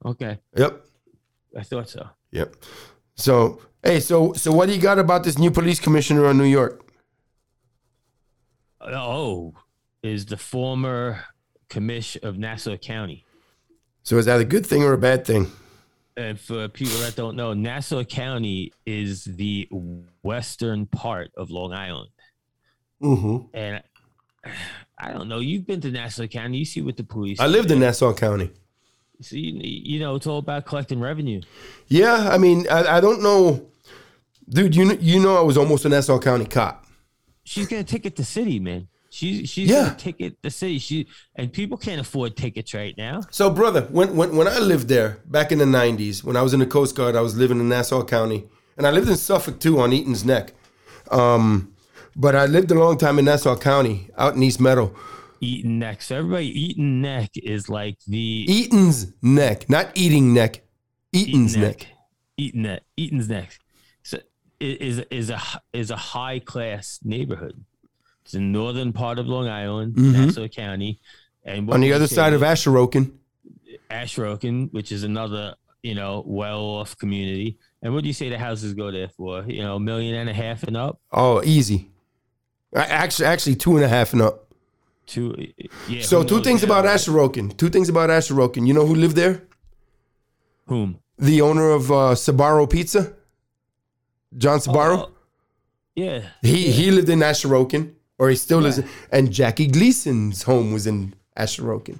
Speaker 4: Okay,
Speaker 1: Yep,
Speaker 4: I thought so.
Speaker 1: yep. So hey, so so what do you got about this new police commissioner in New York?
Speaker 4: Uh, oh, is the former commish of Nassau County.
Speaker 1: So is that a good thing or a bad thing?
Speaker 4: And for people that don't know, Nassau County is the western part of Long Island.
Speaker 1: Mm-hmm.
Speaker 4: And I don't know. You've been to Nassau County. You see what the police.
Speaker 1: I lived in Nassau County.
Speaker 4: So you, you know it's all about collecting revenue.
Speaker 1: Yeah, I mean, I, I don't know, dude. You you know, I was almost a Nassau County cop.
Speaker 4: She's gonna ticket the city, man. She's she's
Speaker 1: Yeah.
Speaker 4: gonna ticket the city. She and people can't afford tickets right now.
Speaker 1: So, brother, when, when when I lived there back in the '90s, when I was in the Coast Guard, I was living in Nassau County, and I lived in Suffolk too, on Eaton's Neck. Um, but I lived a long time in Nassau County, out in East Meadow.
Speaker 4: Eaton Neck. So everybody, Eaton Neck is like the
Speaker 1: Eaton's Neck, not Eating Neck. Eaton's Neck.
Speaker 4: Eaton Neck. Eaton's Neck. So is is a is a high class neighborhood. It's the northern part of Long Island, Nassau County, and
Speaker 1: Mm-hmm. On the other side of Asharoken.
Speaker 4: Asharoken, which is another you know well off community. And what do you say the houses go there for? You know, a million and a half and up.
Speaker 1: Oh, easy. Actually, actually, two and a half and up.
Speaker 4: Two. Yeah.
Speaker 1: So, two things about
Speaker 4: right?
Speaker 1: Asharoken. Two things about Asharoken. You know who lived there?
Speaker 4: Whom?
Speaker 1: The owner of uh, Sbarro Pizza, John Sbarro.
Speaker 4: Oh, yeah.
Speaker 1: He he lived in Asharoken, or he still lives. In, and Jackie Gleason's home was in Asharoken.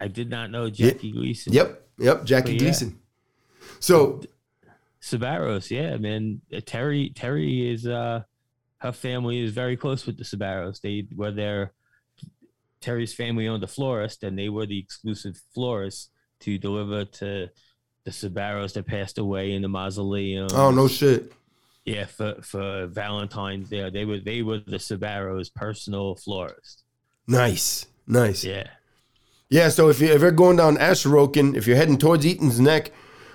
Speaker 4: I did not know Jackie Gleason.
Speaker 1: Yep, yep, Jackie
Speaker 4: yeah.
Speaker 1: Gleason. So
Speaker 4: Sbarros, yeah, man. Uh, Terry Terry is uh her family is very close with the Sbarros. They were their Terry's family owned a florist and they were the exclusive florist to deliver to the Sbarros that passed away in the mausoleum.
Speaker 1: oh no shit.
Speaker 4: Yeah, for for Valentine's Day. They were they were the Sbarros personal florist.
Speaker 1: Nice, nice. Yeah.
Speaker 4: Yeah.
Speaker 1: so if you if you're going down Asharoken, if you're heading towards Eaton's Neck,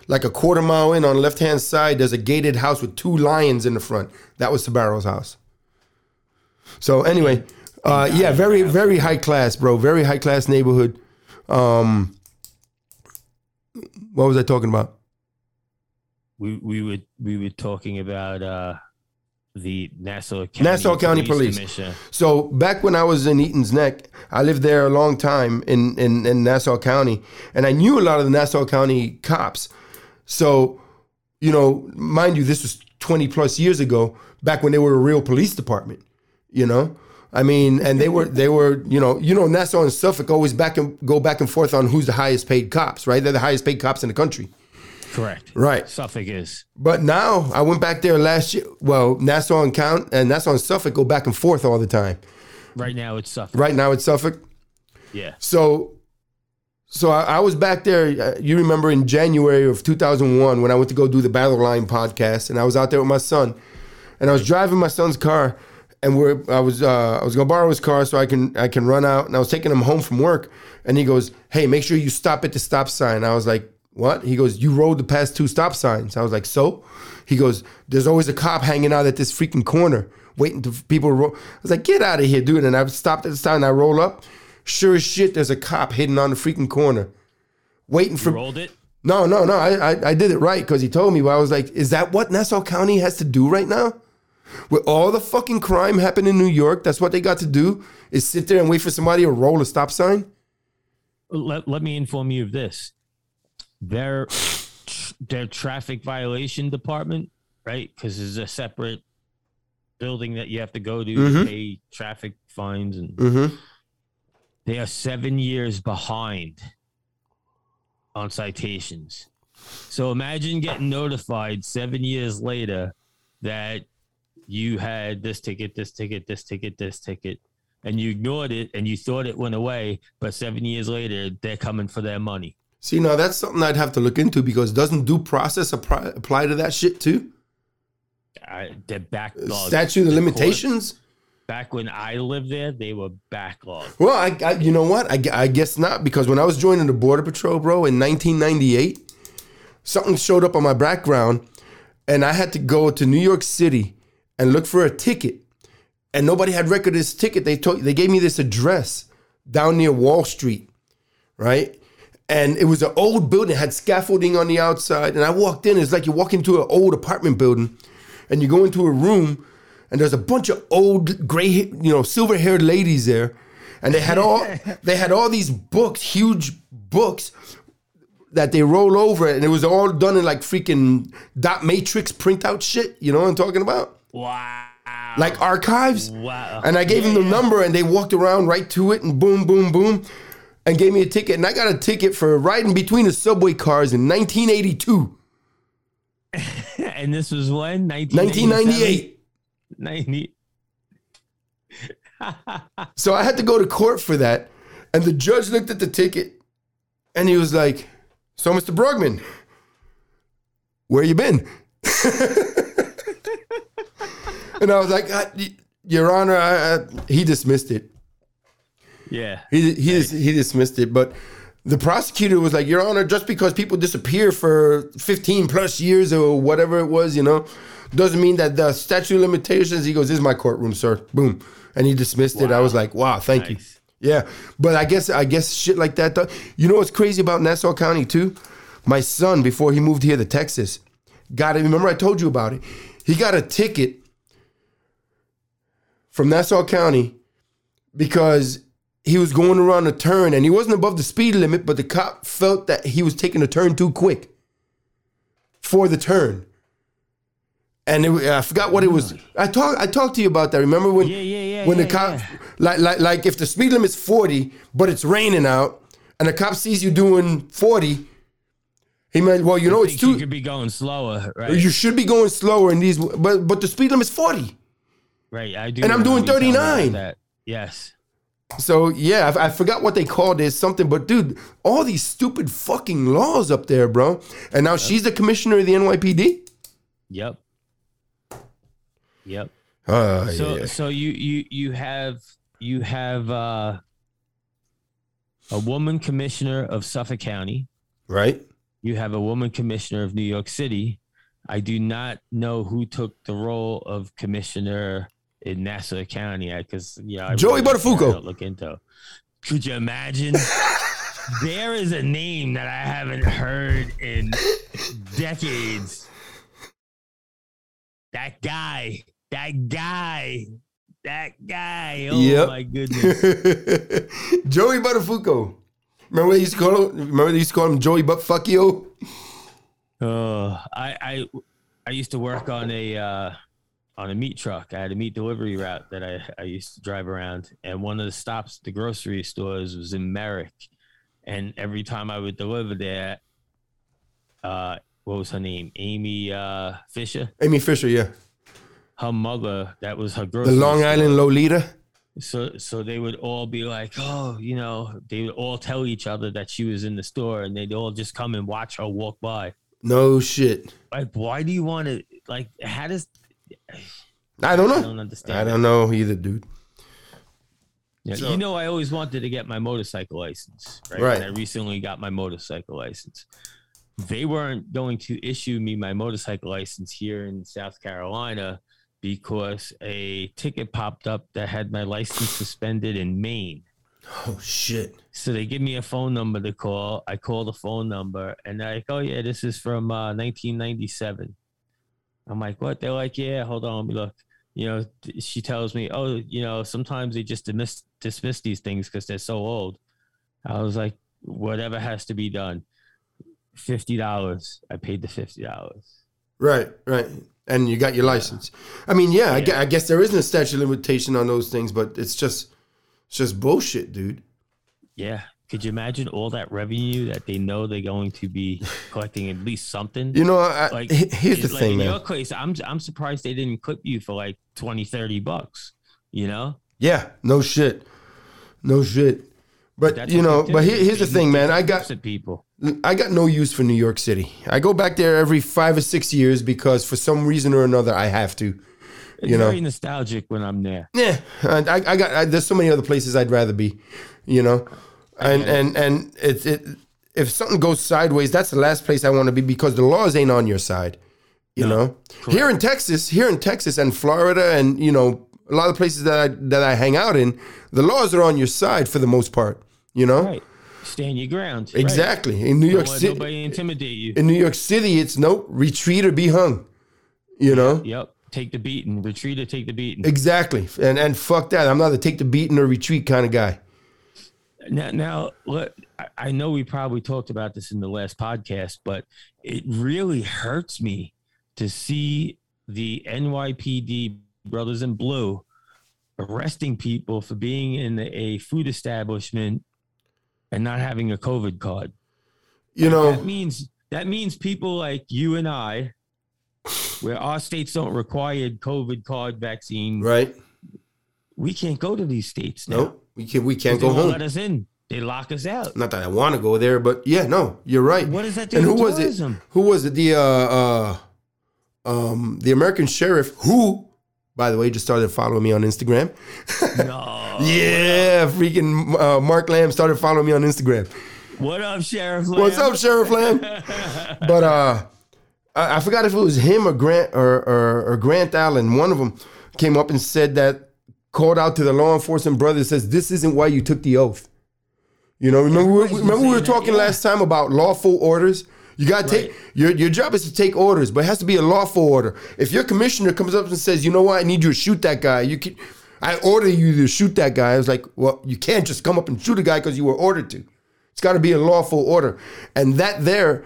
Speaker 1: like a quarter mile in on the left hand side, there's a gated house with two lions in the front. That was Sbarro's house. So anyway, uh, yeah, very very high class, bro. Very high class neighborhood. Um, what was I talking about?
Speaker 4: We we were we were talking about uh the Nassau County
Speaker 1: Nassau County Police. So back when I was in Eaton's Neck, I lived there a long time in, in, in Nassau County, and I knew a lot of the Nassau County cops. So, you know, mind you, this was 20 plus years ago, back when they were a real police department, you know? I mean, and they were they were, you know, you know, Nassau and Suffolk always back and go back and forth on who's the highest paid cops, right? They're the highest paid cops in the country.
Speaker 4: Correct.
Speaker 1: Right.
Speaker 4: Suffolk is.
Speaker 1: But now I went back there last year. Well, Nassau and Count and Nassau and Suffolk go back and forth all the time.
Speaker 4: Right now it's Suffolk.
Speaker 1: Right now it's Suffolk.
Speaker 4: Yeah.
Speaker 1: So, so I, I was back there. uh, You remember in January of 2001 when I went to go do the Battle Line podcast, and I was out there with my son, and I was driving my son's car, and we're I was uh, I was gonna borrow his car so I can I can run out, and I was taking him home from work, and he goes, "Hey, make sure you stop at the stop sign." I was like, "What?" He goes, "You rode the past two stop signs." I was like, "So?" He goes, "There's always a cop hanging out at this freaking corner." Waiting to people to roll. I was like, get out of here, dude. And I stopped at the sign and I roll up. Sure as shit, there's a cop hidden on the freaking corner, waiting for.
Speaker 4: Rolled it.
Speaker 1: No, no, no. I I, I did it right because he told me. But I was like, is that what Nassau County has to do right now? With all the fucking crime happening in New York, that's what they got to do is sit there and wait for somebody to roll a stop sign.
Speaker 4: Let, let me inform you of this. Their their traffic violation department, right? Because there's a separate building that you have to go to
Speaker 1: Mhm.
Speaker 4: to pay traffic fines, and
Speaker 1: Mm-hmm.
Speaker 4: they are seven years behind on citations. So imagine getting notified seven years later that you had this ticket, this ticket, this ticket, this ticket, and you ignored it and you thought it went away, but seven years later they're coming for their money.
Speaker 1: See, now that's something I'd have to look into because doesn't due process apply, apply to that shit too?
Speaker 4: I, they're backlogged.
Speaker 1: Statute of
Speaker 4: The
Speaker 1: limitations.
Speaker 4: Back when I lived there, they were backlogged.
Speaker 1: Well, I, I you know what? I, I guess not because when I was joining the border patrol, bro, in 1998, something showed up on my background, and I had to go to New York City and look for a ticket, and nobody had record of this ticket. They told they gave me this address down near Wall Street, right? And it was an old building, it had scaffolding on the outside, and I walked in. It's like you walk into an old apartment building, and you go into a room and there's a bunch of old gray you know silver haired ladies there and they had all they had all these books huge books that they roll over and it was all done in like freaking dot matrix printout shit you know what i'm talking about
Speaker 4: Wow.
Speaker 1: like archives
Speaker 4: Wow.
Speaker 1: and i gave them the number and they walked around right to it and boom boom boom and gave me a ticket and i got a ticket for riding between the subway cars in 1982
Speaker 4: and this was when
Speaker 1: 1998
Speaker 4: 90.
Speaker 1: So I had to go to court for that. And the judge looked at the ticket and he was like, So, Mr. Brugman, where you been? and I was like, "Uh, Your Honor, I, I, he dismissed it.
Speaker 4: Yeah.
Speaker 1: He, he, he dismissed it. But the prosecutor was like, Your Honor, just because people disappear for 15 plus years or whatever it was, you know, doesn't mean that the statute of limitations, he goes, This is my courtroom, sir. Boom. And he dismissed it. I was like, Wow, thank you. Yeah, but I guess I guess shit like that. Though, you know what's crazy about Nassau County too? My son, before he moved here to Texas, got it. Remember I told you about it. He got a ticket from Nassau County because he was going around a turn and he wasn't above the speed limit, but the cop felt that he was taking a turn too quick for the turn. And it, I forgot what it was. I talked. I talked to you about that. Remember when?
Speaker 4: Yeah, yeah, yeah,
Speaker 1: When the cop,
Speaker 4: yeah.
Speaker 1: like, like, like, if the speed limit's forty, but it's raining out, and the cop sees you doing forty, he might. Well, you know it's
Speaker 4: think you
Speaker 1: too.
Speaker 4: could be going slower, right?
Speaker 1: You should be going slower in these, but but the speed limit's forty.
Speaker 4: right. I do.
Speaker 1: And I'm doing
Speaker 4: you telling me
Speaker 1: 39.
Speaker 4: That. Yes.
Speaker 1: So yeah, I, I forgot what they called it, something. But dude, all these stupid fucking laws up there, bro. And now she's the commissioner of the NYPD.
Speaker 4: Yep. Yep.
Speaker 1: Uh,
Speaker 4: So
Speaker 1: yeah.
Speaker 4: so you you you have you have uh, a woman commissioner of Suffolk County.
Speaker 1: right.
Speaker 4: you have a woman commissioner of New York City. I do not know who took the role of commissioner in Nassau County because yeah, I
Speaker 1: Joey
Speaker 4: really
Speaker 1: Buttafuoco.
Speaker 4: Look into. Could you imagine? there is a name that I haven't heard in decades. That guy. That guy. That guy. Oh
Speaker 1: Yep.
Speaker 4: my goodness.
Speaker 1: Joey Buttafuoco. Remember they used to call him? Remember they used to call him Joey Butt Fuck you?
Speaker 4: Oh, I, I I used to work on a uh, on a meat truck. I had a meat delivery route that I, I used to drive around, and one of the stops at the grocery stores was in Merrick. And every time I would deliver there, uh, what was her name? Amy uh, Fisher.
Speaker 1: Amy Fisher, yeah.
Speaker 4: Her mother, that was her grocery The.
Speaker 1: Long
Speaker 4: store.
Speaker 1: Island Lolita.
Speaker 4: So so they would all be like, oh, you know, they would all tell each other that she was in the store, and they'd all just come and watch her walk by.
Speaker 1: No shit.
Speaker 4: Like, why do you want to? Like, how does?
Speaker 1: I don't know.
Speaker 4: I don't understand.
Speaker 1: I don't know either, dude.
Speaker 4: Yeah,
Speaker 1: So-
Speaker 4: you know, I always wanted to get my motorcycle license, right?
Speaker 1: Right.
Speaker 4: And I recently got my motorcycle license. They weren't going to issue me my motorcycle license here in South Carolina because a ticket popped up that had my license suspended in Maine.
Speaker 1: Oh shit.
Speaker 4: So they give me a phone number to call. I call the phone number and they're like, oh, yeah, this is from uh, 1997. I'm like, what? They're like, yeah, hold on, let me look. You know, she tells me, oh, you know, sometimes they just dismiss, dismiss these things because they're so old. I was like, whatever has to be done. $50. I paid the $50.
Speaker 1: Right, right. And you got your license. I mean, yeah, I,
Speaker 4: Yeah.
Speaker 1: gue- I guess there isn't a statute of limitation on those things, but it's just, it's just bullshit, dude.
Speaker 4: Yeah. Could you imagine all that revenue that they know they're going to be collecting at least something?
Speaker 1: You know, I,
Speaker 4: like
Speaker 1: he- here's the
Speaker 4: like
Speaker 1: thing,
Speaker 4: in
Speaker 1: man.
Speaker 4: your case i'm i'm surprised they didn't clip you for like 20 30 bucks you know
Speaker 1: Yeah, no shit, no shit. But
Speaker 4: That's
Speaker 1: you know, but here, here's the thing, man. I got
Speaker 4: people
Speaker 1: I got no use for New York City. I go back there every five or six years because for some reason or another I have to.
Speaker 4: it's
Speaker 1: You know.
Speaker 4: very nostalgic when i'm there
Speaker 1: Yeah, I, I got. I, there's so many other places I'd rather be, you know, and and and it, it if something goes sideways, that's the last place I want to be because the laws ain't on your side, you know. Here in Texas, here in Texas and Florida, and you know a lot of places that I that I hang out in, the laws are on your side for the most part, you know.
Speaker 4: right stand your ground right.
Speaker 1: Exactly. In New York City,
Speaker 4: nobody intimidate you
Speaker 1: in New York City, it's no retreat or be hung, you know.
Speaker 4: yep take the beating retreat or take the beating
Speaker 1: Exactly, and and fuck that. I'm not a take the beating or retreat kind of guy.
Speaker 4: Now now let, I- know we probably talked about this in the last podcast but it really hurts me to see the nypd brothers in blue arresting people for being in a food establishment and not having a covid card.
Speaker 1: You
Speaker 4: that
Speaker 1: know,
Speaker 4: means that means people like you and i where our states don't require covid card vaccine
Speaker 1: right?
Speaker 4: we can't go to these states now.
Speaker 1: Nope, we can we can't go home.
Speaker 4: let us in they lock us out
Speaker 1: Not that I want to go there, but yeah, no, you're right.
Speaker 4: What does that do
Speaker 1: And who was it? Who was it? The uh, uh, um, the American sheriff, who, by the way, just started following me on Instagram.
Speaker 4: No.
Speaker 1: yeah, freaking uh, Mark Lamb started following me on Instagram.
Speaker 4: What up, Sheriff? Lamb?
Speaker 1: What's up, Sheriff Lamb? but uh, I, I forgot if it was him or Grant or, or or Grant Allen. One of them came up and said that called out to the law enforcement brother. Says this isn't why you took the oath. You know, remember we, remember we were
Speaker 4: saying that,
Speaker 1: talking
Speaker 4: yeah.
Speaker 1: last time about lawful orders. You gotta take
Speaker 4: Right.
Speaker 1: your your job is to take orders, but it has to be a lawful order. If your commissioner comes up and says, "You know what? I need you to shoot that guy," you can. I order you to shoot that guy. I was like, well, you can't just come up and shoot a guy because you were ordered to. It's got to be a lawful order, and that there,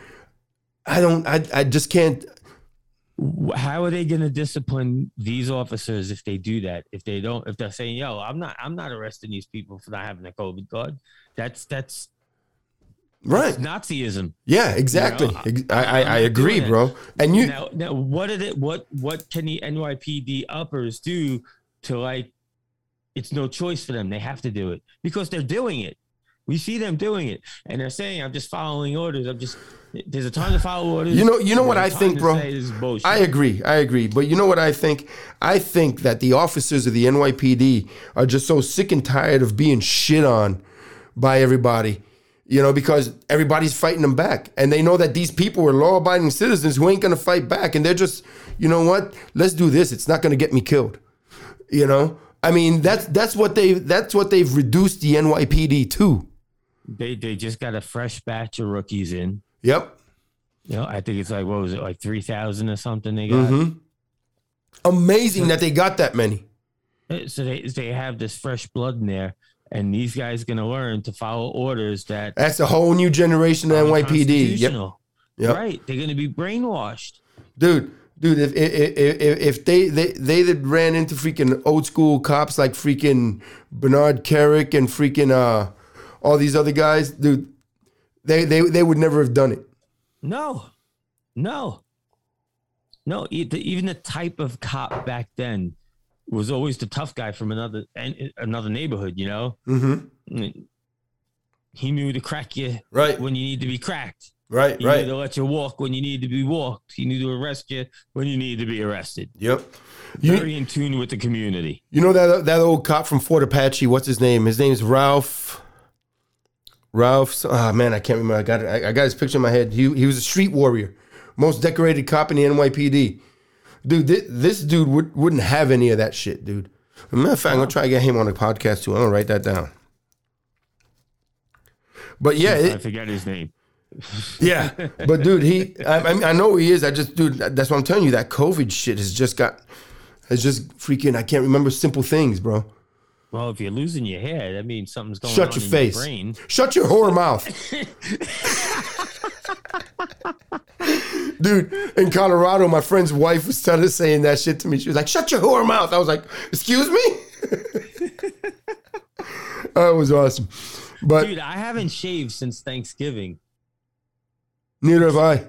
Speaker 1: I don't. I I just can't.
Speaker 4: How are they going to discipline these officers if they do that? If they don't, if they're saying, "Yo, I'm not, I'm not arresting these people for not having a COVID card," that's that's
Speaker 1: Right.
Speaker 4: Nazism.
Speaker 1: Yeah. Exactly.
Speaker 4: You know,
Speaker 1: I I, I agree, bro. And you.
Speaker 4: now, now, what did it? What what can the NYPD uppers do to like? It's no choice for them. They have to do it because they're doing it. We see them doing it, and they're saying, "I'm just following orders. I'm just." There's a time to follow orders.
Speaker 1: You know- you know what I think, bro?
Speaker 4: say this is bullshit.
Speaker 1: I agree. I agree. But you know what I think? I think that the officers of the NYPD are just so sick and tired of being shit on by everybody You know, because everybody's fighting them back, and they know that these people are law-abiding citizens who ain't gonna fight back, and they're just, you know what? Let's do this. It's not gonna get me killed. You know, I mean, that's that's what they that's what they've reduced the NYPD to.
Speaker 4: They they just got a fresh batch of rookies in.
Speaker 1: Yep.
Speaker 4: You know, I think it's like what was it, like three thousand or something they got.
Speaker 1: hmm Amazing that they got that many.
Speaker 4: Uh, So they they have this fresh blood in there, and these guys gonna learn to follow orders that
Speaker 1: That's a whole new generation of NYPD. Yep. Yep.
Speaker 4: Right, they're gonna be brainwashed.
Speaker 1: Dude, dude, if if, if, if they, they they that ran into freaking old school cops like freaking Bernard Kerik and freaking uh all these other guys, dude, they they they would never have done it.
Speaker 4: No, no, no. Even the type of cop back then was always the tough guy from another an- another neighborhood. You know,
Speaker 1: Mm-hmm.
Speaker 4: he knew to crack you
Speaker 1: Right,
Speaker 4: when you need to be cracked.
Speaker 1: right,
Speaker 4: He knew
Speaker 1: right.
Speaker 4: to let you walk when you need to be walked. He knew to arrest you when you need to be arrested.
Speaker 1: Yep. You,
Speaker 4: Very in tune with the community.
Speaker 1: you know that that old cop from Fort Apache? What's his name? His name's Ralph. Ralph. Ah man, I can't remember. I got it. I, I got his picture in my head. He he was a street warrior, most decorated cop in the NYPD. Dude, this, this dude would, wouldn't have any of that shit, dude. As a matter of fact, I'm gonna try to get him on the podcast too. I'm gonna write that down. But yeah,
Speaker 4: I
Speaker 1: it,
Speaker 4: forget his name.
Speaker 1: yeah. But dude, he. I, I mean, I know he is. I just, dude. That's what I'm telling you. That COVID shit has just got, has just freaking. I can't remember simple things, bro.
Speaker 4: Well, if you're losing your hair, that means something's going
Speaker 1: Shut
Speaker 4: on
Speaker 1: your
Speaker 4: in
Speaker 1: face.
Speaker 4: your brain.
Speaker 1: Shut your whore mouth. Dude, in Colorado, my friend's wife was started saying that shit to me. She was like, "Shut your whore mouth." I was like, "Excuse me." that was awesome, but
Speaker 4: Dude, I haven't shaved since Thanksgiving.
Speaker 1: neither have I.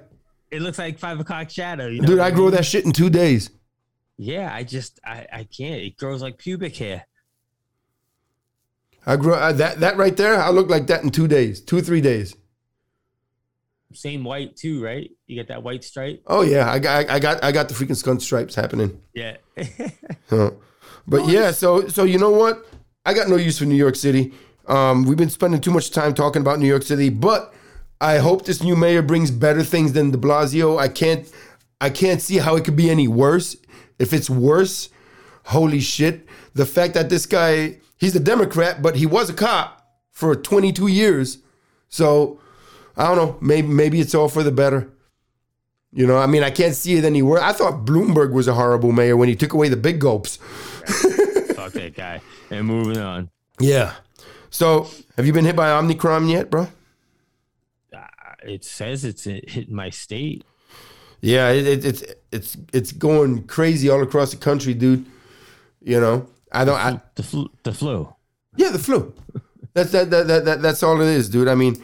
Speaker 4: It looks like five o'clock shadow. You know
Speaker 1: Dude, I grow
Speaker 4: mean?
Speaker 1: that shit in two days.
Speaker 4: Yeah, I just I, I can't. It grows like pubic hair.
Speaker 1: I grew I, that that right there. I look like that in two days, two three days.
Speaker 4: Same white too, right? You get that white stripe.
Speaker 1: Oh yeah, I got I got I got the freaking skunk stripes happening.
Speaker 4: Yeah.
Speaker 1: Huh. But yeah, so so you know what? I got no use for New York City. Um, we've been spending too much time talking about New York City, but I hope this new mayor brings better things than De Blasio. I can't I can't see how it could be any worse. If it's worse, holy shit! The fact that this guy he's a Democrat, but he was a cop for 22 years, so I don't know. Maybe maybe it's all for the better. You know, I mean, I can't see it anywhere. I thought Bloomberg was a horrible mayor when he took away the big gulps.
Speaker 4: Fuck that guy. And moving on.
Speaker 1: Yeah. So, have you been hit by Omicron yet, bro?
Speaker 4: Uh, It says it's hitting my state.
Speaker 1: Yeah, it, it, it's it's it's going crazy all across the country, dude. You know, I don't. I,
Speaker 4: The flu. The flu.
Speaker 1: yeah, the flu. That's that, that that that that's all it is, dude. I mean,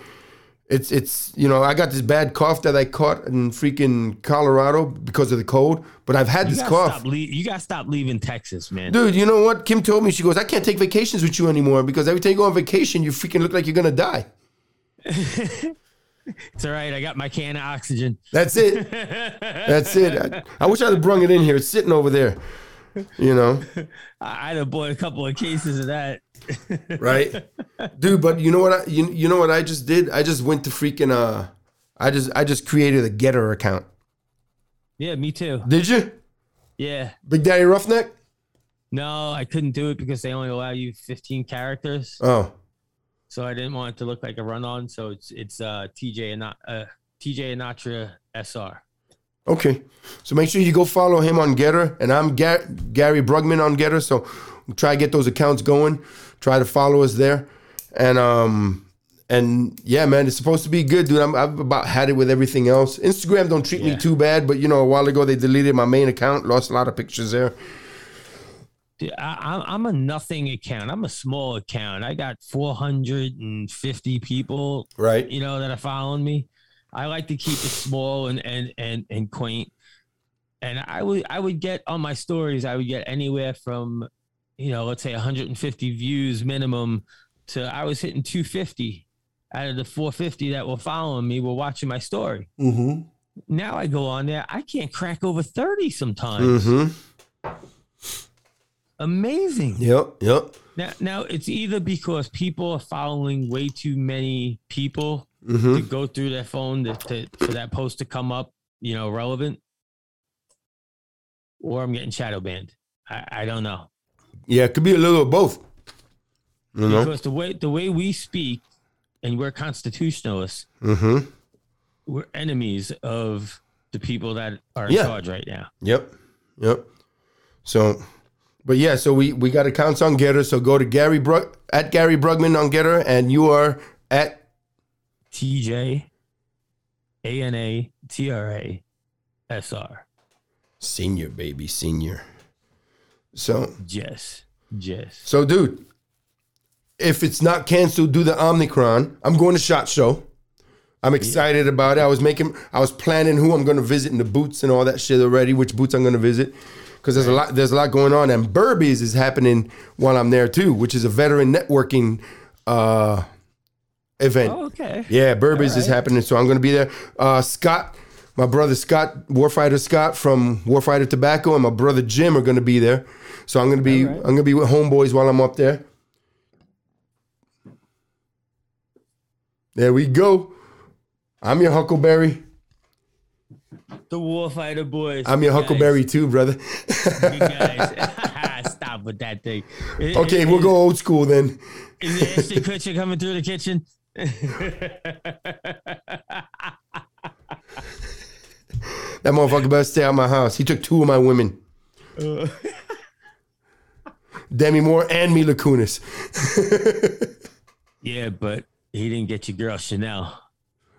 Speaker 1: it's it's you know, I got this bad cough that I caught in freaking Colorado because of the cold, but I've had
Speaker 4: You
Speaker 1: this cough.
Speaker 4: Le- you gotta stop leaving Texas, man.
Speaker 1: Dude, you know what? Kim told me she goes, I can't take vacations with you anymore because every time you go on vacation, you freaking look like you're gonna die.
Speaker 4: It's all right. I got my can of oxygen.
Speaker 1: That's it. That's it. I, I wish I'd have brung it in here. It's sitting over there. You know,
Speaker 4: I- I'd have bought a couple of cases of that.
Speaker 1: right, dude? But you know what? I, you, you know what I just did? I just went to freaking uh, I just I just created a GETTR account.
Speaker 4: Yeah, me too.
Speaker 1: Did you,
Speaker 4: Yeah.
Speaker 1: Big Daddy RuffNeck?
Speaker 4: No, I couldn't do it because they only allow you 15 characters.
Speaker 1: Oh,
Speaker 4: So I didn't want it to look like a run on. So it's it's uh TJ and uh TJ Anatra SR.
Speaker 1: okay. So make sure you go follow him on GETTR, and I'm Ga- Gary Brugman on GETTR. So try to get those accounts going. Try to follow us there, and um. And yeah, man, it's supposed to be good, dude. I'm, I've about had it with everything else. Instagram don't treat me too bad, but you know, a while ago they deleted my main account, lost a lot of pictures there.
Speaker 4: Dude, I, I'm- I'm a nothing account. I'm a small account. I got 450 people,
Speaker 1: Right.
Speaker 4: you know, that are following me. I like to keep it small and and and and quaint. And I would I would get on my stories. I would get anywhere from, you know, let's say 150 views minimum to I was hitting 250 out of the 450 that were following me were watching my story.
Speaker 1: Mm-hmm.
Speaker 4: Now I go on there, I can't crack over 30 sometimes.
Speaker 1: Mm-hmm.
Speaker 4: amazing.
Speaker 1: Yep, yep.
Speaker 4: Now, now it's either because people are following way too many people
Speaker 1: hmm
Speaker 4: to go through their phone to, to, for that post to come up, you know, relevant, or I'm getting shadow banned. I, I don't know
Speaker 1: Yeah, it could be a little of both. You know?
Speaker 4: because the way the way we speak, and we're constitutionalists,
Speaker 1: Mm-hmm.
Speaker 4: we're enemies of the people that are in
Speaker 1: Yeah.
Speaker 4: charge right now.
Speaker 1: Yep. Yep. So, but yeah, so we we got accounts on GETTR. So go to Gary Brug at Gary Brugman on GETTR, and you are at
Speaker 4: TJ, A N A T R A S R.
Speaker 1: senior baby senior. So
Speaker 4: Jess. Jess.
Speaker 1: so dude, if it's not canceled, do the Omnicron. I'm going to Shot Show. I'm excited about it. I was making, I was planning who I'm going to visit in the boots and all that shit already. Which boots I'm going to visit because there's a lot, there's a lot going on. And Burbies is happening while I'm there too, which is a veteran networking uh, event.
Speaker 4: Oh, okay.
Speaker 1: Yeah, Burbies is happening, so I'm going to be there. Uh, Scott, my brother Scott, Warfighter Scott from Warfighter Tobacco, and my brother Jim are going to be there. So I'm going to be
Speaker 4: right.
Speaker 1: I'm going to be with homeboys while I'm up there. There we go. I'm your Huckleberry.
Speaker 4: The Warfighter Boys.
Speaker 1: I'm your
Speaker 4: Guys,
Speaker 1: Huckleberry too, brother.
Speaker 4: you guys. Stop with that thing.
Speaker 1: Okay, we'll go old school then.
Speaker 4: Is the Kutcher coming through the kitchen?
Speaker 1: That motherfucker better stay out of my house. He took two of my women. Demi Moore and Mila Kunis.
Speaker 4: yeah, but he didn't get your girl Chanel.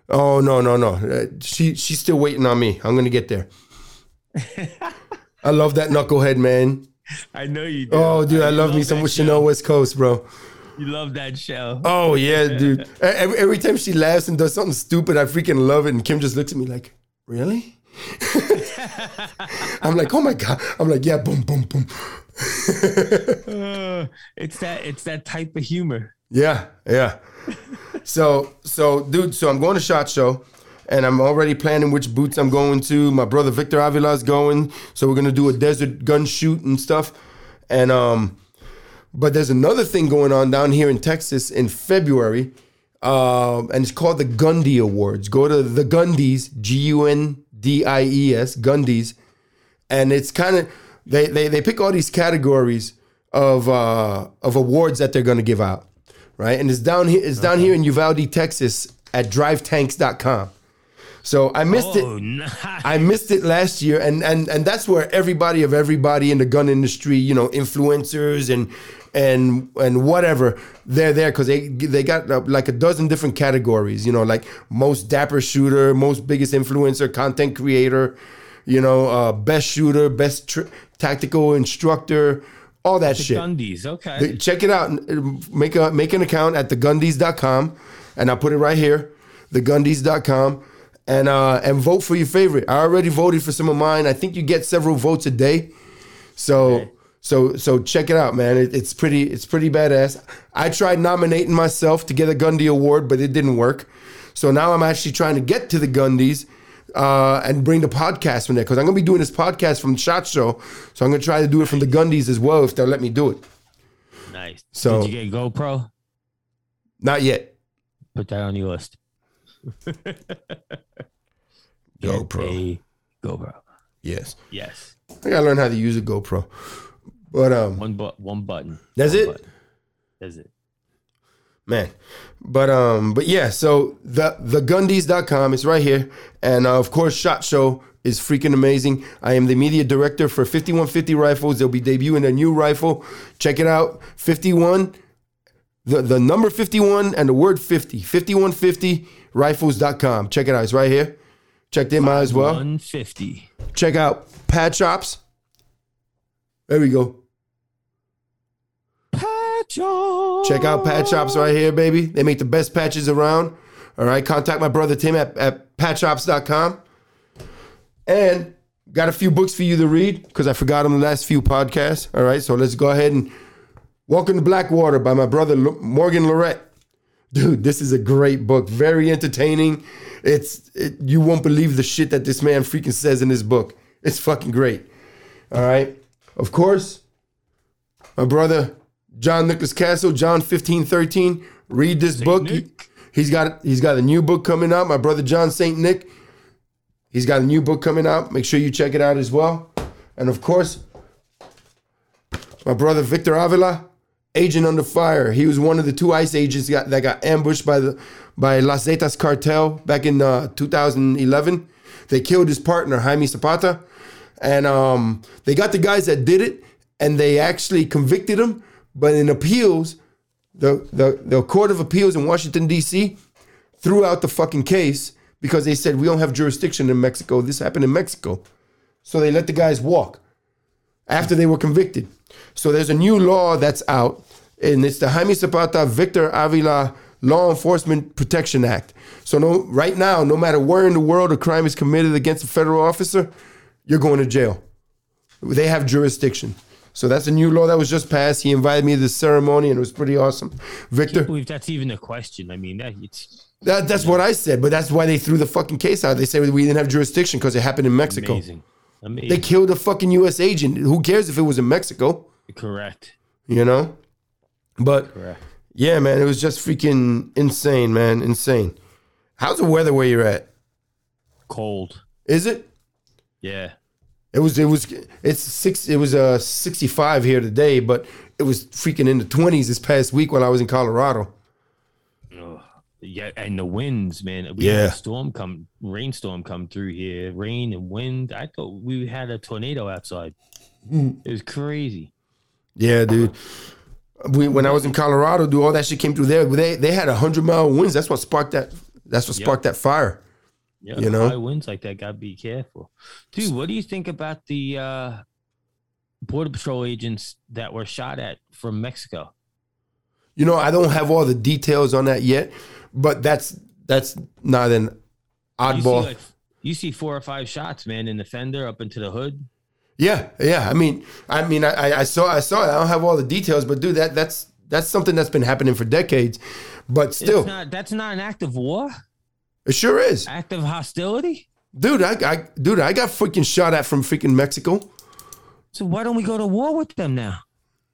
Speaker 1: Oh no no no! Uh, she she's still waiting on me. I'm gonna get there. I love that knucklehead man.
Speaker 4: I know you do.
Speaker 1: Oh dude, I
Speaker 4: You
Speaker 1: love me some. Chanel West Coast, bro.
Speaker 4: You love that show.
Speaker 1: Oh yeah, dude. Every, every time she laughs and does something stupid, I freaking love it. And Kim just looks at me like, really? I'm like, oh my god. I'm like, yeah, boom, boom, boom.
Speaker 4: Uh, it's that it's that type of humor.
Speaker 1: Yeah, yeah. so, so, dude, so I'm going to Shot Show, and I'm already planning which boots I'm going to. My brother Victor Avila's going, so we're gonna do a desert gun shoot and stuff. And um, but there's another thing going on down here in Texas in February, um, and it's called the Gundy Awards. Go to the Gundies, G U N D I E S, Gundies, and it's kind of they, they they pick all these categories of uh, of awards that they're going to give out, right? And it's down here it's down here in Uvalde, Texas, at DriveTanks.com. So I missed
Speaker 4: Oh,
Speaker 1: it.
Speaker 4: nice.
Speaker 1: I missed it last year, and and and that's where everybody of everybody in the gun industry, you know, influencers and and and whatever, they're there because they they got uh, like a dozen different categories, you know, like most dapper shooter, most biggest influencer, content creator, you know, uh, best shooter, best tr- tactical instructor, all that shit.
Speaker 4: Gundies. Okay.
Speaker 1: The- Check it out. Make a make an account at thegundies.com and I'll put it right here. thegundies.com and uh and vote for your favorite. I already voted for some of mine. I think you get several votes a day. So so so check it out, man. It, it's pretty it's pretty badass. I tried nominating myself to get a Gundy award, but it didn't work. So now I'm actually trying to get to the Gundys uh, and bring the podcast from there because I'm gonna be doing this podcast from the Shot Show. So I'm gonna try to do it from the Gundys as well if they'll let me do it.
Speaker 4: nice.
Speaker 1: So-
Speaker 4: Did you get GoPro?
Speaker 1: Not yet.
Speaker 4: Put that on your list.
Speaker 1: GoPro.
Speaker 4: GoPro.
Speaker 1: Yes.
Speaker 4: Yes.
Speaker 1: I gotta learn how to use a GoPro. But um
Speaker 4: One but one button.
Speaker 1: That's
Speaker 4: One
Speaker 1: it?
Speaker 4: button. That's it.
Speaker 1: man. But um but yeah, so the the is right here. And uh, of course Shot Show is freaking amazing. I am the media director for 5150 rifles. They'll be debuting a new rifle. Check it out. 51 the, the number 51 and the word 50. 5150 rifles.com. Check it out. It's right here. Check them out as well.
Speaker 4: 150.
Speaker 1: Check out Patch Shops. There we go.
Speaker 4: Patch
Speaker 1: Check out Patch Shops right here, baby. They make the best patches around. All right, contact my brother Tim at, at patchshops.com. And got a few books for you to read because I forgot them the last few podcasts. All right, so let's go ahead and Welcome to Blackwater by my brother Lo- Morgan Lerette. Dude, this is a great book. Very entertaining. It's it, you won't believe the shit that this man freaking says in this book. It's fucking great. All right. Of course, My brother John Nicholas Castle, John fifteen thirteen. Read this book. He,
Speaker 4: Nick.
Speaker 1: he's got he's got a new book coming out. My brother John Saint Nick. He's got a new book coming out. Make sure you check it out as well. And of course, my brother Victor Avila, Agent Under Fire. He was one of the two ICE agents got, that got ambushed by the by Las Zetas cartel back in uh, 2011. They killed his partner Jaime Zapata, and um, they got the guys that did it, and they actually convicted him. But in appeals, the the the Court of Appeals in Washington D.C. threw out the fucking case because they said we don't have jurisdiction in Mexico. This happened in Mexico, so they let the guys walk after they were convicted. So there's a new law that's out, and it's the Jaime Zapata Victor Avila Law Enforcement Protection Act. So no, right now, no matter where in the world a crime is committed against a federal officer, you're going to jail. They have jurisdiction. So that's a new law that was just passed. He invited me to the ceremony, and it was pretty awesome.
Speaker 4: I
Speaker 1: Victor,
Speaker 4: can't believe that's even a question. I mean, that it's
Speaker 1: that, that's what I said, but that's why they threw the fucking case out. They said we didn't have jurisdiction because it happened in Mexico.
Speaker 4: amazing. Amazing.
Speaker 1: They killed a fucking U.S. agent. Who cares if it was in Mexico?
Speaker 4: Correct.
Speaker 1: You know? But
Speaker 4: Correct.
Speaker 1: yeah, man, it was just freaking insane, man. Insane. How's the weather where you're at?
Speaker 4: Cold.
Speaker 1: Is it?
Speaker 4: Yeah.
Speaker 1: It was it was it's six it was uh 65 here today, but it was freaking in the 20s this past week when I was in Colorado.
Speaker 4: Ugh. Yeah, and the winds, man. We
Speaker 1: Yeah.
Speaker 4: had a storm come, rainstorm come through here, rain and wind. I thought we had a tornado outside.
Speaker 1: Mm.
Speaker 4: It was crazy.
Speaker 1: Yeah, dude. We, when I was in Colorado, dude, all that shit came through there. They they had 100 mile winds. That's what sparked that that's what
Speaker 4: Yep.
Speaker 1: sparked that fire.
Speaker 4: Yeah,
Speaker 1: You know?
Speaker 4: high winds like that. Got to be careful, dude. What do you think about the uh, border patrol agents that were shot at from Mexico?
Speaker 1: You know, I don't have all the details on that yet, but that's that's not an
Speaker 4: You see,
Speaker 1: oddball.
Speaker 4: like, you see four or five shots, man, in the fender up into the hood.
Speaker 1: Yeah, yeah. I mean, I mean, I, I- saw, I saw it. I don't have all the details, but dude, that that's that's something that's been happening for decades. But still,
Speaker 4: It's not, that's not an act of war,
Speaker 1: it sure is,
Speaker 4: act of hostility.
Speaker 1: dude. I, I, dude, I got freaking shot at from freaking Mexico.
Speaker 4: So why don't we go to war with them now?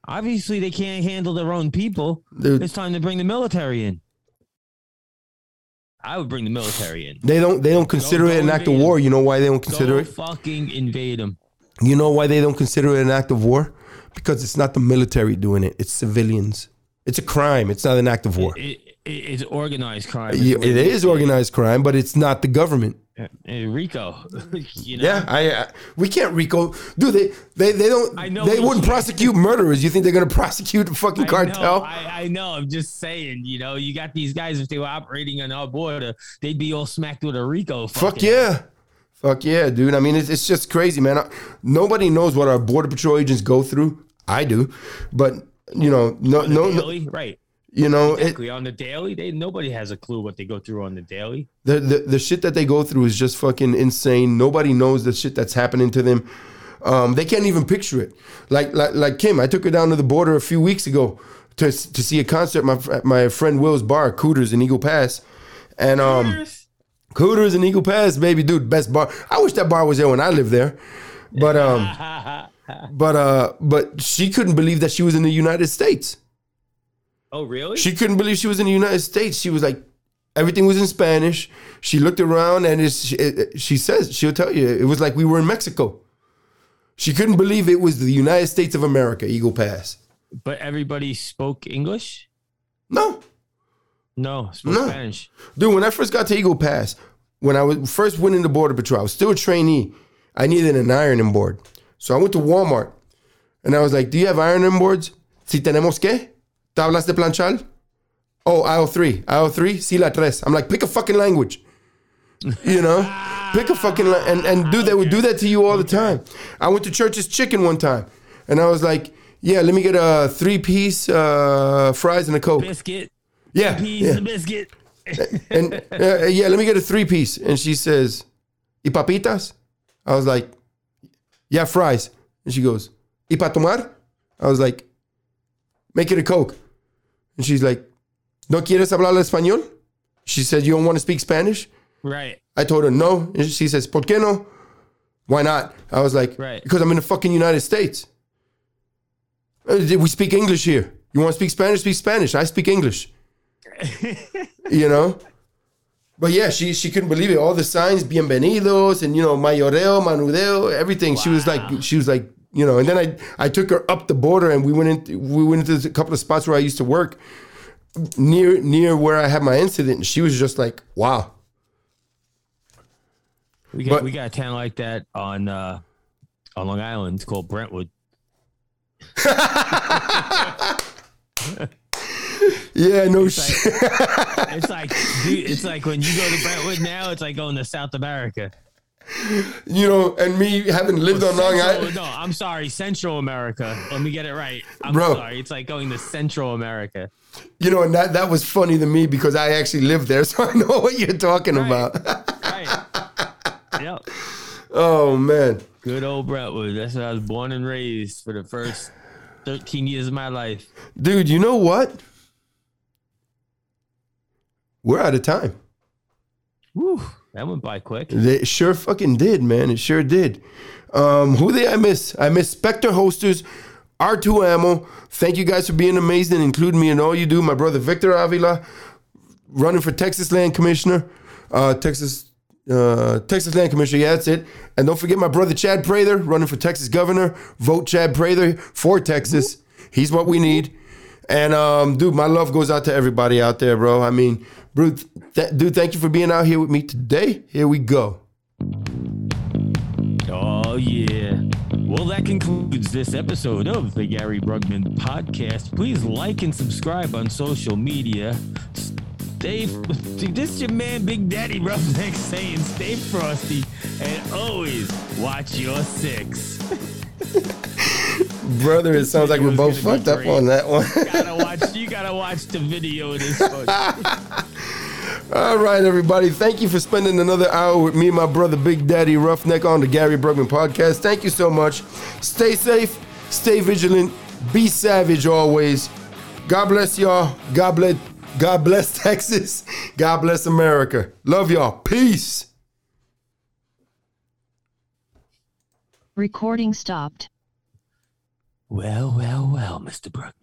Speaker 4: Obviously, they can't handle their own people.
Speaker 1: Dude,
Speaker 4: It's time to bring the military in. I would bring the military in.
Speaker 1: they don't, they don't consider
Speaker 4: go
Speaker 1: it an act of war. You know why they don't consider
Speaker 4: Go
Speaker 1: it?
Speaker 4: fucking invade them.
Speaker 1: You know why they don't consider it an act of war? Because it's not the military doing it; it's civilians. It's a crime. It's not an act of war.
Speaker 4: It, it, it's organized crime.
Speaker 1: Yeah, it is organized crime, but it's not the government.
Speaker 4: Rico, you know.
Speaker 1: Yeah, I, I we can't RICO, dude. They they, they don't.
Speaker 4: I know
Speaker 1: they wouldn't
Speaker 4: you-
Speaker 1: prosecute murderers. You think they're gonna prosecute the fucking
Speaker 4: I
Speaker 1: cartel?
Speaker 4: Know, I, I know. I'm just saying. You know, you got these guys. If they were operating on our border, they'd be all smacked with a Rico.
Speaker 1: Fuck yeah, fuck yeah, dude. I mean, it's it's just crazy, man. Nobody knows what our border patrol agents go through. I do, but you know, no, no, no
Speaker 4: right?
Speaker 1: You know, it,
Speaker 4: Exactly. on the daily, they nobody has a clue what they go through on the daily.
Speaker 1: the, the the shit that they go through is just fucking insane. Nobody knows the shit that's happening to them. Um, they can't even picture it. Like like like Kim, I took her down to the border a few weeks ago to to see a concert. My my friend Will's bar, Cooters in Eagle Pass, and um, Cooters in Eagle Pass, baby, dude, best bar. I wish that bar was there when I lived there, but um, but uh, but she couldn't believe that she was in the United States.
Speaker 4: Oh, really?
Speaker 1: She couldn't believe she was in the United States. She was like, everything was in Spanish. She looked around and it's, it, she says, she'll tell you, it was like we were in Mexico. She couldn't believe it was the United States of America, Eagle Pass.
Speaker 4: but everybody spoke English.
Speaker 1: No,
Speaker 4: No, spoke
Speaker 1: No.
Speaker 4: Spanish.
Speaker 1: dude, when I first got to Eagle Pass, when I was first went into Border Patrol, I was still a trainee. I needed an ironing board. So I went to Walmart and I was like, do you have ironing boards? Si tenemos que? Tablas de planchar? Oh, aisle three. Aisle three? Si la tres. I'm like, pick a fucking language. You know? pick a fucking la- and and dude, they would do that to you all the time. I went to Church's Chicken one time and I was like, yeah, let me get a three piece uh, fries and a Coke.
Speaker 4: Biscuit,
Speaker 1: Yeah.
Speaker 4: peas,
Speaker 1: yeah.
Speaker 4: and biscuit.
Speaker 1: And uh, yeah, let me get a three piece. And she says, ¿Y papitas? I was like, yeah, fries. And she goes, ¿Y pa tomar? I was like, make it a Coke. And she's like, ¿No quieres hablar español? She said, you don't want to speak Spanish?
Speaker 4: Right.
Speaker 1: I told her no. And she says, ¿Por qué no? Why not? I was like,
Speaker 4: Right.
Speaker 1: because I'm in the fucking United States. Uh, We speak English here. You want to speak Spanish? Speak Spanish. I speak English. you know. But yeah, she she couldn't believe it. All the signs, bienvenidos, and you know, mayoreo, manudeo, everything. She was like, she was like, you know. And then I I took her up the border, and we went in. We went into a couple of spots where I used to work, near near where I had my incident. And she was just like, wow.
Speaker 4: We got
Speaker 1: But-
Speaker 4: we got a town like that on uh, on Long Island. It's called Brentwood.
Speaker 1: Yeah, no
Speaker 4: like-
Speaker 1: shit.
Speaker 4: It's like dude, it's like when you go to Brentwood now, it's like going to South America.
Speaker 1: You know, and me having lived on Long Island.
Speaker 4: No, I'm sorry, Central America. Let me get it right. I'm
Speaker 1: Bro.
Speaker 4: sorry. It's like going to Central America.
Speaker 1: You know, and that that was funny to me because I actually lived there, so I know what you're talking
Speaker 4: Right.
Speaker 1: about.
Speaker 4: Right. yep.
Speaker 1: oh man.
Speaker 4: Good old Brentwood. That's where I was born and raised for the first 13 years of my life.
Speaker 1: Dude, you know what? We're out of time.
Speaker 4: Whew, that went by quick.
Speaker 1: It sure fucking did, man. It sure did. Um, who did I miss? I miss Spectre Hosters, R2 Ammo. Thank you guys for being amazing, including me in all you do. My brother Victor Avila, running for Texas Land Commissioner. Uh, Texas uh, Texas Land Commissioner, yeah, that's it. And don't forget my brother Chad Prather, running for Texas Governor. Vote Chad Prather for Texas. He's what we need. And um, dude, my love goes out to everybody out there, bro. I mean, bro, th- dude, thank you for being out here with me today. Here we go.
Speaker 4: Oh, yeah. Well, that concludes this episode of the Gary Brugman podcast. Please like and subscribe on social media. Stay, this is your man, Big Daddy RuffNeck, saying stay frosty and always watch your six.
Speaker 1: Brother, it sounds like we're both fucked up on that one.
Speaker 4: you gotta watch, you gotta watch the video of this. one.
Speaker 1: All right, everybody. Thank you for spending another hour with me and my brother Big Daddy RuffNeck on the Gary Brugman podcast. Thank you so much. Stay safe, stay vigilant, be savage always. God bless y'all. God bless God bless Texas. God bless America. Love y'all. Peace.
Speaker 2: Recording stopped.
Speaker 4: Well, well, well, Mr. Brugman.